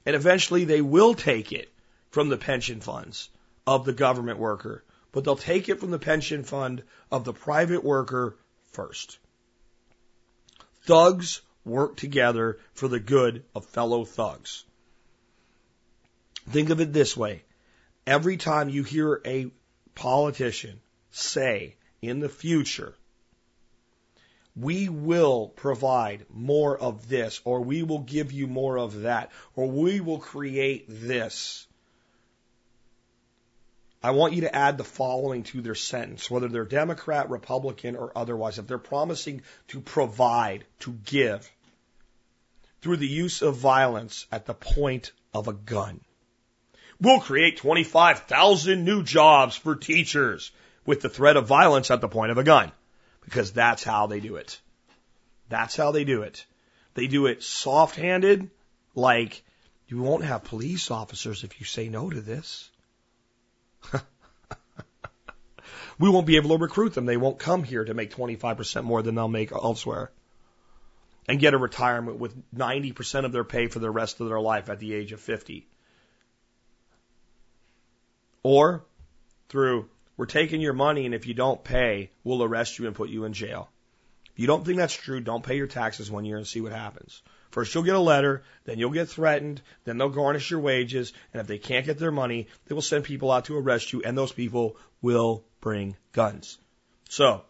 And eventually they will take it from the pension funds of the government worker, but they'll take it from the pension fund of the private worker first. Thugs work together for the good of fellow thugs. Think of it this way. Every time you hear a politician say in the future, we will provide more of this, or we will give you more of that, or we will create this. I want you to add the following to their sentence, whether they're Democrat, Republican, or otherwise. If they're promising to provide, to give, through the use of violence at the point of a gun. We'll create 25,000 new jobs for teachers with the threat of violence at the point of a gun. Because that's how they do it. That's how they do it. They do it soft handed, like, you won't have police officers if you say no to this. we won't be able to recruit them. They won't come here to make 25% more than they'll make elsewhere. And get a retirement with 90% of their pay for the rest of their life at the age of 50. Or through, we're taking your money and if you don't pay, we'll arrest you and put you in jail. If you don't think that's true, don't pay your taxes one year and see what happens. First you'll get a letter, then you'll get threatened, then they'll garnish your wages, and if they can't get their money, they will send people out to arrest you, and those people will bring guns. So,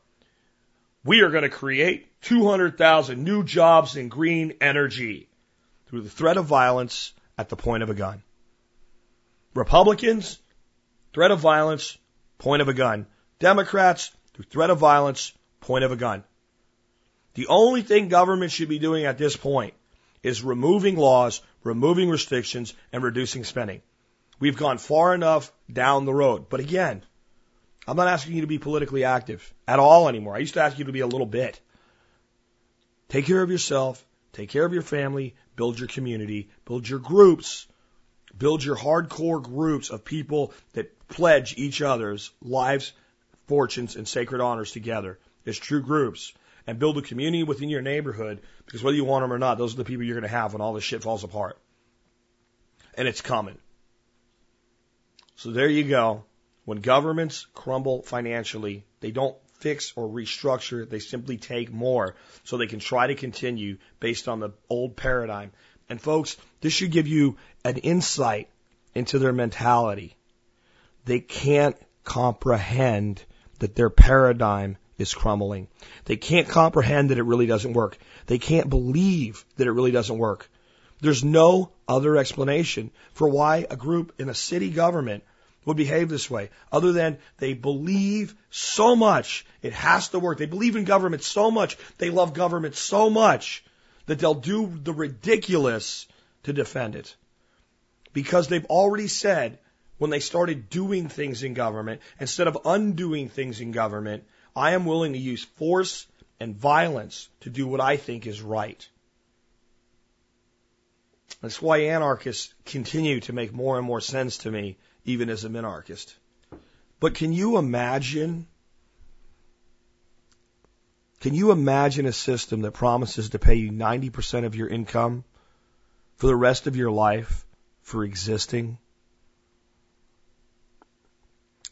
we are going to create 200,000 new jobs in green energy through the threat of violence at the point of a gun. Republicans, threat of violence, point of a gun. Democrats, through threat of violence, point of a gun. The only thing government should be doing at this point is removing laws, removing restrictions, and reducing spending. We've gone far enough down the road. But again, I'm not asking you to be politically active at all anymore. I used to ask you to be a little bit. Take care of yourself, take care of your family, build your community, build your groups, Build your hardcore groups of people that pledge each other's lives, fortunes, and sacred honors together as true groups. And build a community within your neighborhood because whether you want them or not, those are the people you're going to have when all this shit falls apart. And it's coming. So there you go. When governments crumble financially, they don't fix or restructure, they simply take more so they can try to continue based on the old paradigm. And folks, this should give you an insight into their mentality. They can't comprehend that their paradigm is crumbling. They can't comprehend that it really doesn't work. They can't believe that it really doesn't work. There's no other explanation for why a group in a city government would behave this way other than they believe so much it has to work. They believe in government so much. They love government so much that they'll do the ridiculous to defend it. Because they've already said when they started doing things in government, instead of undoing things in government, I am willing to use force and violence to do what I think is right. That's why anarchists continue to make more and more sense to me even as a minarchist. But can you imagine? Can you imagine a system that promises to pay you 90% of your income for the rest of your life for existing?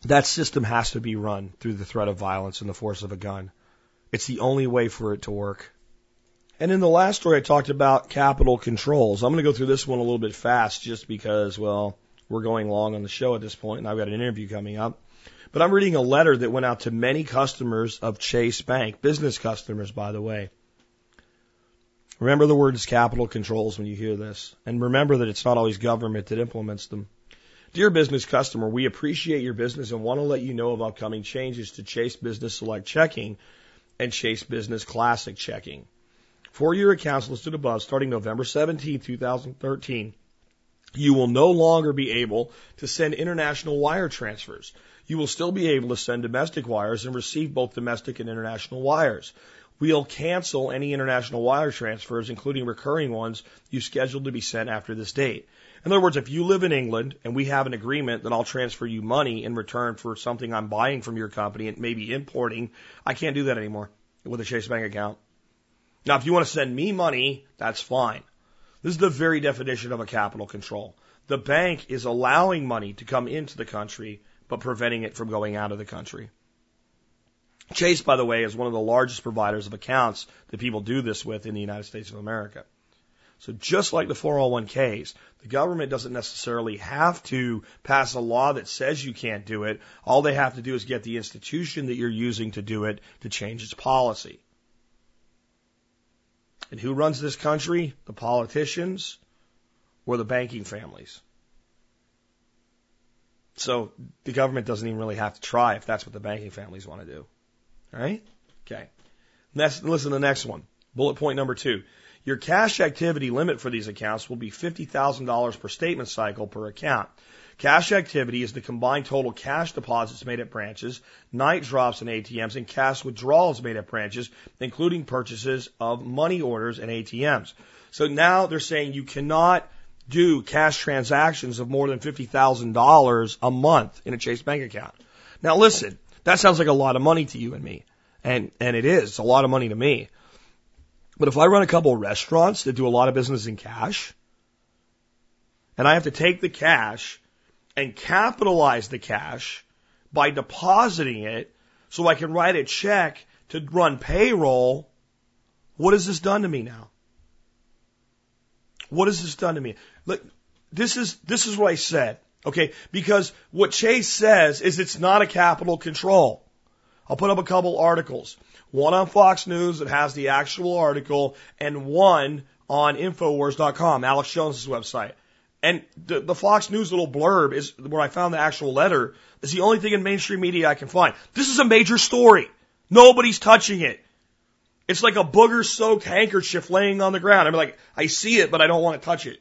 That system has to be run through the threat of violence and the force of a gun. It's the only way for it to work. And in the last story, I talked about capital controls. I'm going to go through this one a little bit fast just because, well, we're going long on the show at this point, and I've got an interview coming up. But I'm reading a letter that went out to many customers of Chase Bank, business customers, by the way. Remember the words capital controls when you hear this, and remember that it's not always government that implements them. Dear business customer, we appreciate your business and want to let you know of upcoming changes to Chase Business Select Checking and Chase Business Classic Checking. For your accounts listed above, starting November 17, 2013, you will no longer be able to send international wire transfers. You will still be able to send domestic wires and receive both domestic and international wires. We'll cancel any international wire transfers, including recurring ones you scheduled to be sent after this date. In other words, if you live in England and we have an agreement that I'll transfer you money in return for something I'm buying from your company and maybe importing, I can't do that anymore with a Chase Bank account. Now, if you want to send me money, that's fine. This is the very definition of a capital control. The bank is allowing money to come into the country, but preventing it from going out of the country. Chase, by the way, is one of the largest providers of accounts that people do this with in the United States of America. So just like the 401ks, the government doesn't necessarily have to pass a law that says you can't do it. All they have to do is get the institution that you're using to do it to change its policy. And who runs this country? The politicians or the banking families. So the government doesn't even really have to try if that's what the banking families want to do. All right? Okay. Next, listen to the next one. Bullet point number two. Your cash activity limit for these accounts will be $50,000 per statement cycle per account. Cash activity is the combined total cash deposits made at branches, night drops in ATMs, and cash withdrawals made at branches, including purchases of money orders and ATMs. So now they're saying you cannot do cash transactions of more than $50,000 a month in a Chase Bank account. Now listen, that sounds like a lot of money to you and me. And, and it is. It's a lot of money to me. But if I run a couple of restaurants that do a lot of business in cash, and I have to take the cash and capitalize the cash by depositing it so I can write a check to run payroll, what has this done to me now? What has this done to me? Look, this is, this is what I said. Okay. Because what Chase says is it's not a capital control. I'll put up a couple articles. One on Fox News that has the actual article and one on Infowars.com, Alex Jones's website. And the, the Fox News little blurb is where I found the actual letter is the only thing in mainstream media I can find. This is a major story. Nobody's touching it. It's like a booger soaked handkerchief laying on the ground. I'm like, I see it, but I don't want to touch it.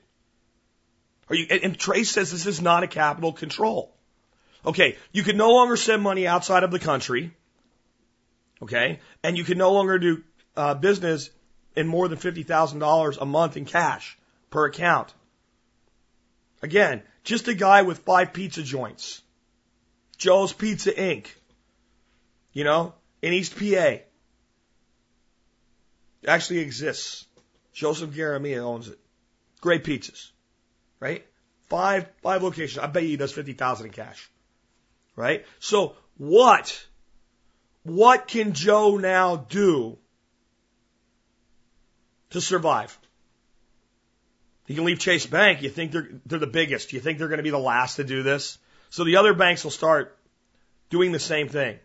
Are you, and Chase says this is not a capital control. Okay, you can no longer send money outside of the country. Okay, and you can no longer do uh, business in more than fifty thousand dollars a month in cash per account. Again, Just a guy with five pizza joints. Joe's Pizza Inc. You know, in East PA. Actually exists. Joseph Garamia owns it. Great pizzas. Right? Five five locations. I bet you he does fifty thousand in cash. Right? So what? What can Joe now do to survive? He can leave Chase Bank. You think they're they're the biggest. You think they're going to be the last to do this? So the other banks will start doing the same thing.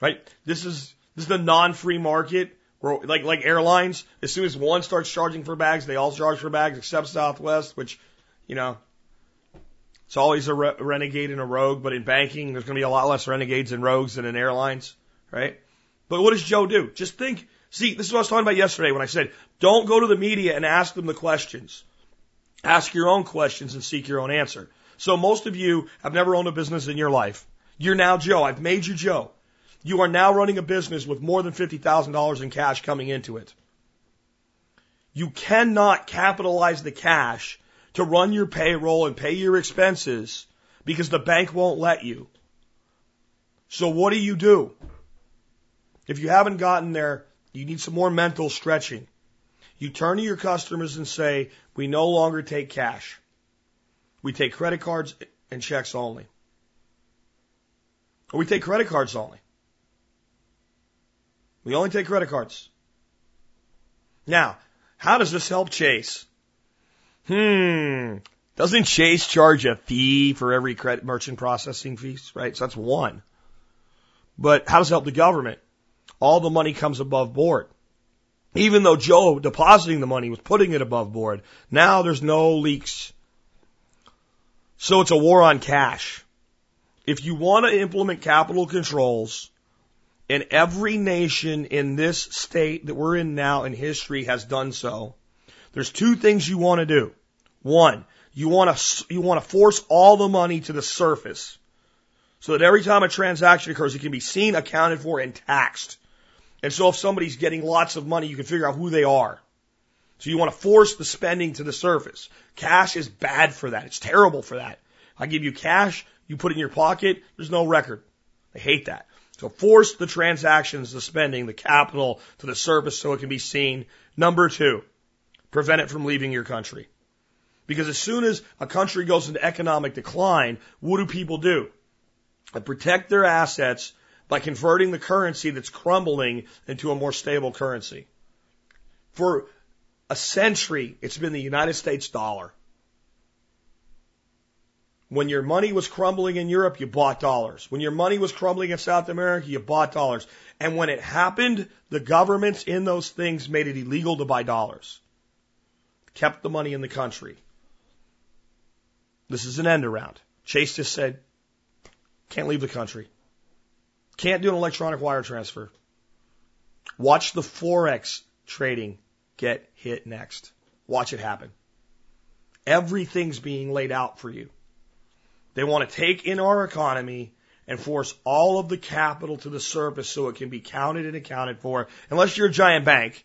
Right? This is this is the non-free market where like like airlines, as soon as one starts charging for bags, they all charge for bags except Southwest, which, you know, it's always a re- renegade and a rogue, but in banking, there's going to be a lot less renegades and rogues than in airlines, right? But what does Joe do? Just think. See, this is what I was talking about yesterday when I said, don't go to the media and ask them the questions. Ask your own questions and seek your own answer. So most of you have never owned a business in your life. You're now Joe. I've made you Joe. You are now running a business with more than $50,000 in cash coming into it. You cannot capitalize the cash to run your payroll and pay your expenses because the bank won't let you. So what do you do? If you haven't gotten there, you need some more mental stretching. You turn to your customers and say, we no longer take cash. We take credit cards and checks only. Or we take credit cards only. We only take credit cards. Now, how does this help Chase? Hmm. Doesn't Chase charge a fee for every credit merchant processing fees, right? So that's one. But how does it help the government? All the money comes above board. Even though Joe depositing the money was putting it above board, now there's no leaks. So it's a war on cash. If you want to implement capital controls, and every nation in this state that we're in now in history has done so. There's two things you want to do. One, you want to, you want to force all the money to the surface so that every time a transaction occurs, it can be seen, accounted for, and taxed. And so if somebody's getting lots of money, you can figure out who they are. So you want to force the spending to the surface. Cash is bad for that. It's terrible for that. I give you cash, you put it in your pocket, there's no record. I hate that. So force the transactions, the spending, the capital to the surface so it can be seen. Number two, prevent it from leaving your country. Because as soon as a country goes into economic decline, what do people do? They protect their assets by converting the currency that's crumbling into a more stable currency. For a century, it's been the United States dollar. When your money was crumbling in Europe, you bought dollars. When your money was crumbling in South America, you bought dollars. And when it happened, the governments in those things made it illegal to buy dollars. Kept the money in the country. This is an end around. Chase just said, can't leave the country. Can't do an electronic wire transfer. Watch the Forex trading get hit next. Watch it happen. Everything's being laid out for you. They want to take in our economy and force all of the capital to the surface so it can be counted and accounted for, unless you're a giant bank.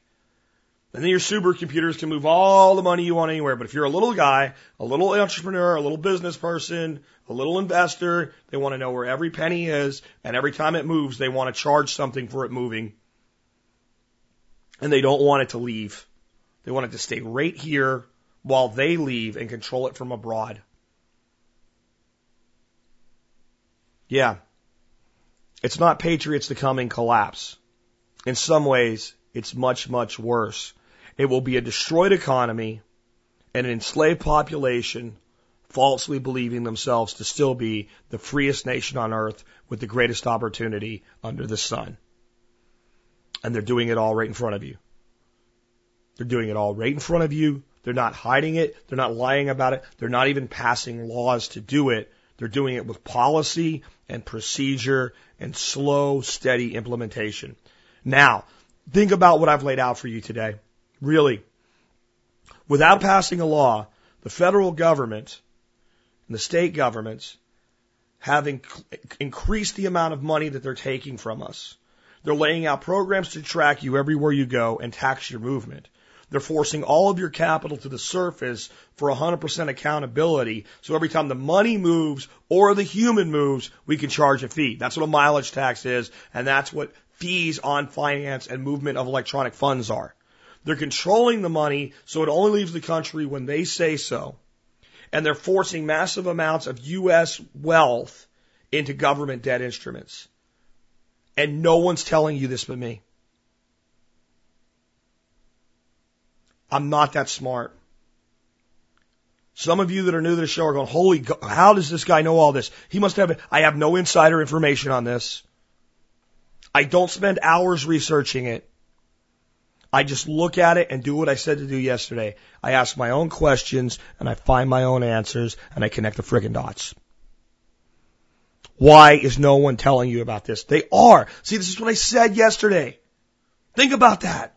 And then your supercomputers can move all the money you want anywhere. But if you're a little guy, a little entrepreneur, a little business person, a little investor, they want to know where every penny is. And every time it moves, they want to charge something for it moving. And they don't want it to leave. They want it to stay right here while they leave and control it from abroad. Yeah. It's not patriots the coming collapse. In some ways, it's much, much worse. It will be a destroyed economy and an enslaved population falsely believing themselves to still be the freest nation on earth with the greatest opportunity under the sun. And they're doing it all right in front of you. They're doing it all right in front of you. They're not hiding it. They're not lying about it. They're not even passing laws to do it. They're doing it with policy and procedure and slow, steady implementation. Now, think about what I've laid out for you today. Really. Without passing a law, the federal government and the state governments have inc- increased the amount of money that they're taking from us. They're laying out programs to track you everywhere you go and tax your movement. They're forcing all of your capital to the surface for 100% accountability. So every time the money moves or the human moves, we can charge a fee. That's what a mileage tax is, and that's what fees on finance and movement of electronic funds are. They're controlling the money so it only leaves the country when they say so. And they're forcing massive amounts of U.S. wealth into government debt instruments. And no one's telling you this but me. I'm not that smart. Some of you that are new to the show are going, holy, God, how does this guy know all this? He must have, I have no insider information on this. I don't spend hours researching it. I just look at it and do what I said to do yesterday. I ask my own questions and I find my own answers and I connect the friggin' dots. Why is no one telling you about this? They are. See, this is what I said yesterday. Think about that.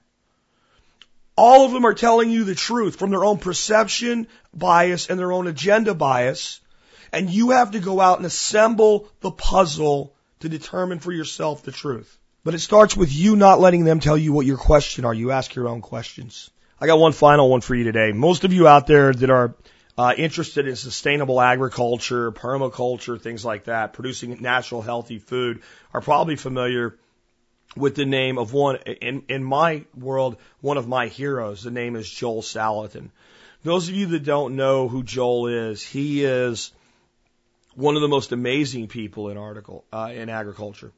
All of them are telling you the truth from their own perception bias and their own agenda bias. And you have to go out and assemble the puzzle to determine for yourself the truth. But it starts with you not letting them tell you what your question are. You ask your own questions. I got one final one for you today. Most of you out there that are uh, interested in sustainable agriculture, permaculture, things like that, producing natural, healthy food, are probably familiar with the name of one, in, in my world, one of my heroes. The name is Joel Salatin. Those of you that don't know who Joel is, he is one of the most amazing people in article uh, in agriculture.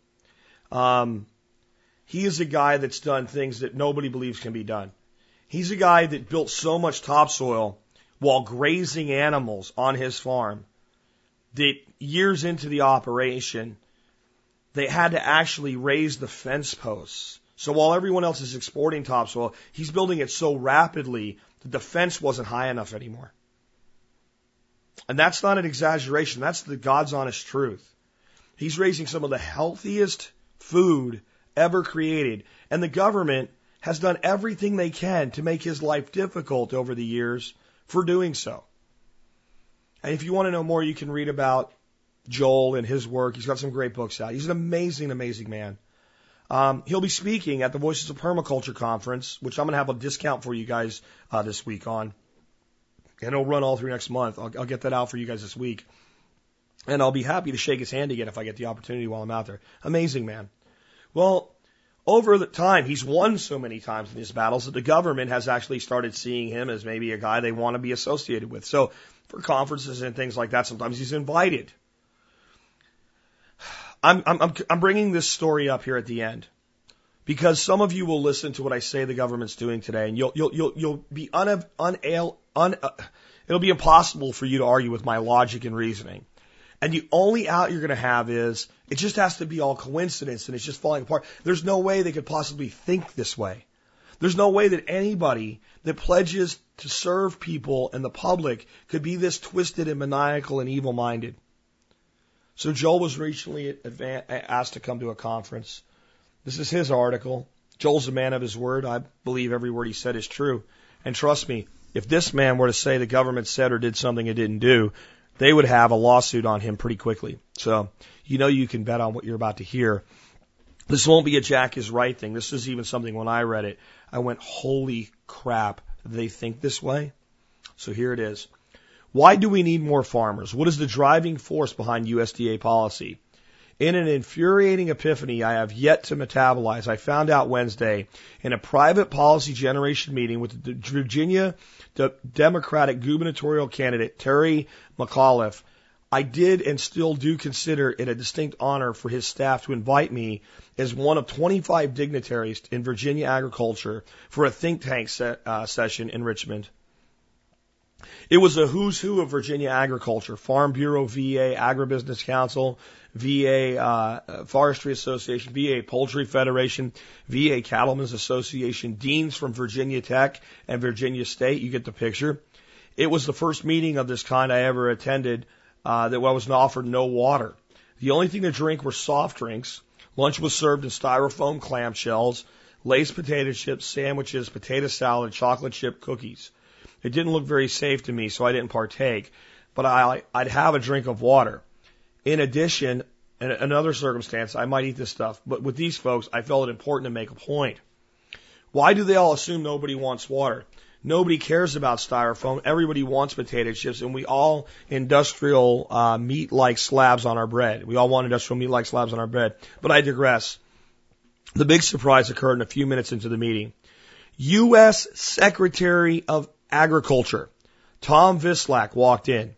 Um, he is a guy that's done things that nobody believes can be done. He's a guy that built so much topsoil while grazing animals on his farm that years into the operation, they had to actually raise the fence posts. So while everyone else is exporting topsoil, he's building it so rapidly that the fence wasn't high enough anymore. And that's not an exaggeration. That's the God's honest truth. He's raising some of the healthiest food ever created. And the government has done everything they can to make his life difficult over the years for doing so. And if you want to know more, you can read about Joel and his work. He's got some great books out. He's an amazing, amazing man. Um, he'll be speaking at the Voices of Permaculture conference, which I'm going to have a discount for you guys uh, this week on. And it'll run all through next month. I'll, I'll get that out for you guys this week. And I'll be happy to shake his hand again if I get the opportunity while I'm out there. Amazing man. Well, over the time, he's won so many times in these battles that the government has actually started seeing him as maybe a guy they want to be associated with. So for conferences and things like that, sometimes he's invited. I'm, I'm, I'm bringing this story up here at the end because some of you will listen to what I say the government's doing today, and you'll you'll you'll, you'll be un, un, un, uh, it'll be impossible for you to argue with my logic and reasoning. And the only out you're going to have is it just has to be all coincidence and it's just falling apart. There's no way they could possibly think this way. There's no way that anybody that pledges to serve people and the public could be this twisted and maniacal and evil minded. So Joel was recently asked to come to a conference. This is his article. Joel's a man of his word. I believe every word he said is true. And trust me, if this man were to say the government said or did something it didn't do, they would have a lawsuit on him pretty quickly. So you know you can bet on what you're about to hear. This won't be a Jack is right thing. This is even something when I read it, I went, holy crap, they think this way? So here it is. Why do we need more farmers? What is the driving force behind USDA policy? In an infuriating epiphany I have yet to metabolize, I found out Wednesday in a private policy generation meeting with the Virginia Democratic gubernatorial candidate Terry McAuliffe, I did and still do consider it a distinct honor for his staff to invite me as one of 25 dignitaries in Virginia agriculture for a think tank se- uh, session in Richmond. It was a who's who of Virginia agriculture, Farm Bureau, VA, Agribusiness Council, VA uh, Forestry Association, VA Poultry Federation, VA Cattlemen's Association, deans from Virginia Tech and Virginia State. You get the picture. It was the first meeting of this kind I ever attended uh, that I was offered no water. The only thing to drink were soft drinks. Lunch was served in styrofoam clamshells, Lay's potato chips, sandwiches, potato salad, chocolate chip cookies. It didn't look very safe to me, so I didn't partake. But I, I'd have a drink of water. In addition, in another circumstance, I might eat this stuff, but with these folks, I felt it important to make a point. Why do they all assume nobody wants water? Nobody cares about styrofoam. Everybody wants potato chips, and we all industrial uh, meat-like slabs on our bread. We all want industrial meat-like slabs on our bread. But I digress. The big surprise occurred in a few minutes into the meeting. U.S. Secretary of Agriculture, Tom Vilsack, walked in.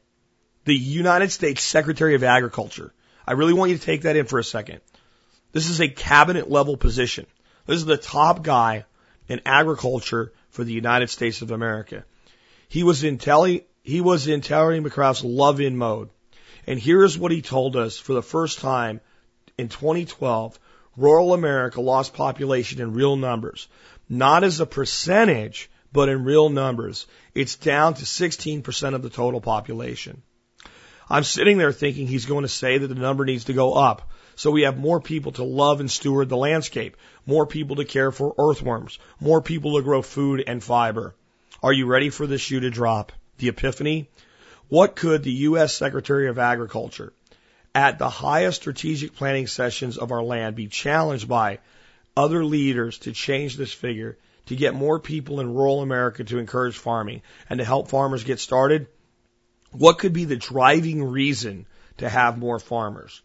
The United States Secretary of Agriculture. I really want you to take that in for a second. This is a cabinet level position. This is the top guy in agriculture for the United States of America. He was in Telly, he was in Terry McAuliffe's love in mode. And here's what he told us for the first time in 2012. Rural America lost population in real numbers. Not as a percentage, but in real numbers. It's down to 16% of the total population. I'm sitting there thinking he's going to say that the number needs to go up. So we have more people to love and steward the landscape, more people to care for earthworms, more people to grow food and fiber. Are you ready for the shoe to drop? The epiphany? What could the U.S. Secretary of Agriculture at the highest strategic planning sessions of our land be challenged by other leaders to change this figure, to get more people in rural America to encourage farming and to help farmers get started? What could be the driving reason to have more farmers?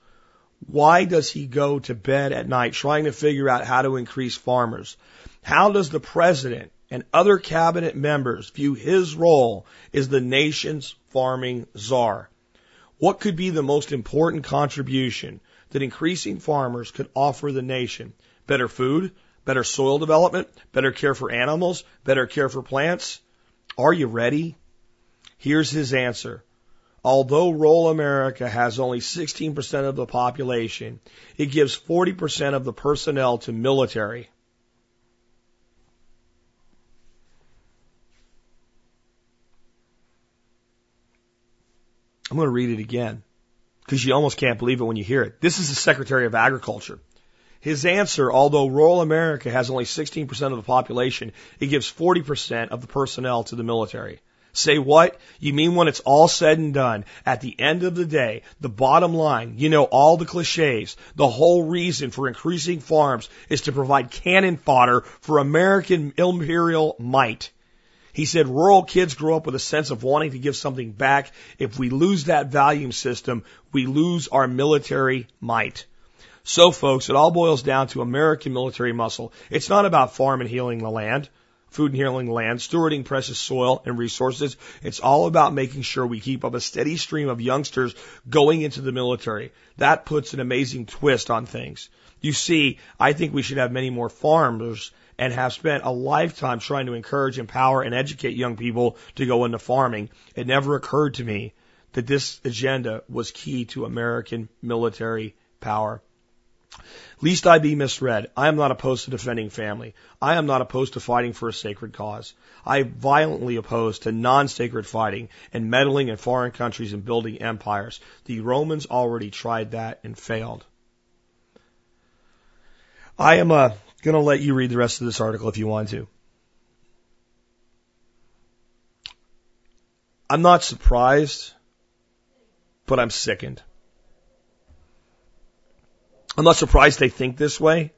Why does he go to bed at night trying to figure out how to increase farmers? How does the president and other cabinet members view his role as the nation's farming czar? What could be the most important contribution that increasing farmers could offer the nation? Better food, better soil development, better care for animals, better care for plants? Are you ready? Here's his answer. Although rural America has only 16% of the population, it gives 40% of the personnel to military. I'm going to read it again because you almost can't believe it when you hear it. This is the Secretary of Agriculture. His answer, although rural America has only 16% of the population, it gives 40% of the personnel to the military. Say what? You mean when it's all said and done, at the end of the day, the bottom line, you know, all the cliches, the whole reason for increasing farms is to provide cannon fodder for American imperial might. He said rural kids grow up with a sense of wanting to give something back. If we lose that value system, we lose our military might. So folks, it all boils down to American military muscle. It's not about farm and healing the land food and healing land, stewarding precious soil and resources. It's all about making sure we keep up a steady stream of youngsters going into the military. That puts an amazing twist on things. You see, I think we should have many more farmers and have spent a lifetime trying to encourage, empower, and educate young people to go into farming. It never occurred to me that this agenda was key to American military power. Least I be misread. I am not opposed to defending family. I am not opposed to fighting for a sacred cause. I violently opposed to non-sacred fighting and meddling in foreign countries and building empires. The Romans already tried that and failed. I am uh, going to let you read the rest of this article if you want to. I'm not surprised, but I'm sickened. I'm not surprised they think this way.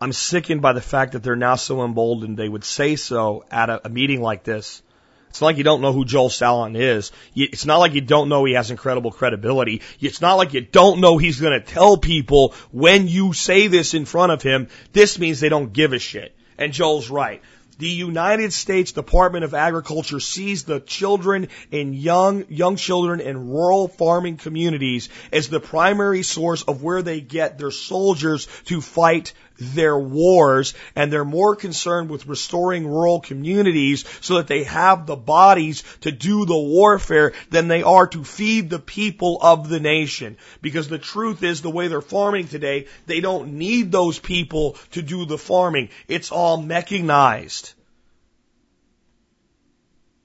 I'm sickened by the fact that they're now so emboldened they would say so at a, a meeting like this. It's not like you don't know who Joel Salatin is. It's not like you don't know he has incredible credibility. It's not like you don't know he's going to tell people when you say this in front of him, this means they don't give a shit. And Joel's right. The United States Department of Agriculture sees the children and young, young children in rural farming communities as the primary source of where they get their soldiers to fight their wars and they're more concerned with restoring rural communities so that they have the bodies to do the warfare than they are to feed the people of the nation. Because the truth is the way they're farming today, they don't need those people to do the farming. It's all mechanized.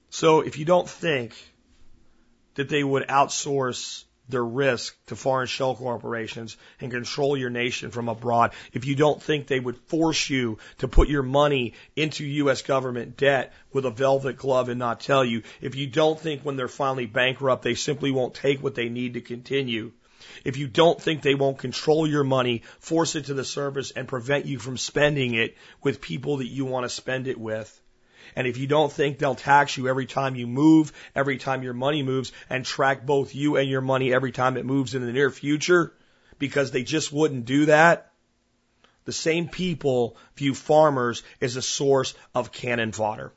So if you don't think that they would outsource their risk to foreign shell corporations and control your nation from abroad. If you don't think they would force you to put your money into U.S. government debt with a velvet glove and not tell you. If you don't think when they're finally bankrupt, they simply won't take what they need to continue. if you don't think they won't control your money, force it to the service, and prevent you from spending it with people that you want to spend it with, and if you don't think they'll tax you every time you move, every time your money moves, and track both you and your money every time it moves in the near future, because they just wouldn't do that, the same people view farmers as a source of cannon fodder.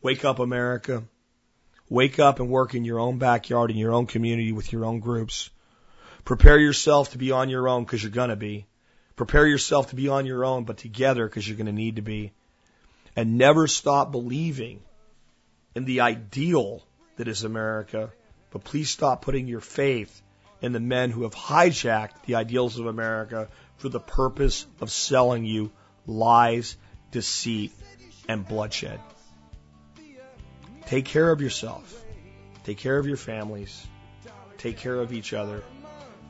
Wake up, America. Wake up and work in your own backyard, in your own community, with your own groups. Prepare yourself to be on your own because you're going to be. Prepare yourself to be on your own, but together because you're going to need to be. And never stop believing in the ideal that is America, but please stop putting your faith in the men who have hijacked the ideals of America for the purpose of selling you lies, deceit, and bloodshed. Take care of yourself. Take care of your families. Take care of each other.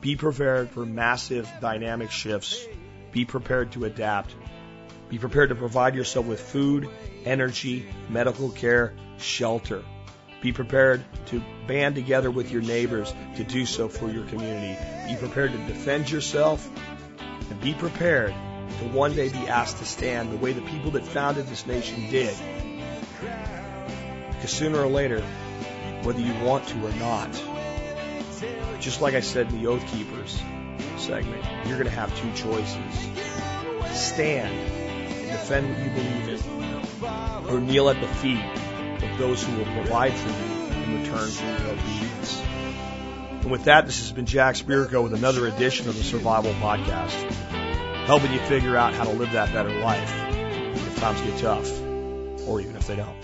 Be prepared for massive dynamic shifts. Be prepared to adapt. Be prepared to provide yourself with food, energy, medical care, shelter. Be prepared to band together with your neighbors to do so for your community. Be prepared to defend yourself and be prepared to one day be asked to stand the way the people that founded this nation did because sooner or later, whether you want to or not, just like I said in the Oath Keepers segment, you're going to have two choices. Stand and defend what you believe in, or kneel at the feet of those who will provide for you in return for your obedience. And with that, this has been Jack Spirko with another edition of the Survival Podcast, helping you figure out how to live that better life if times get tough, or even if they don't.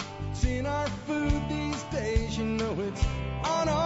Our food these days, you know it's on our.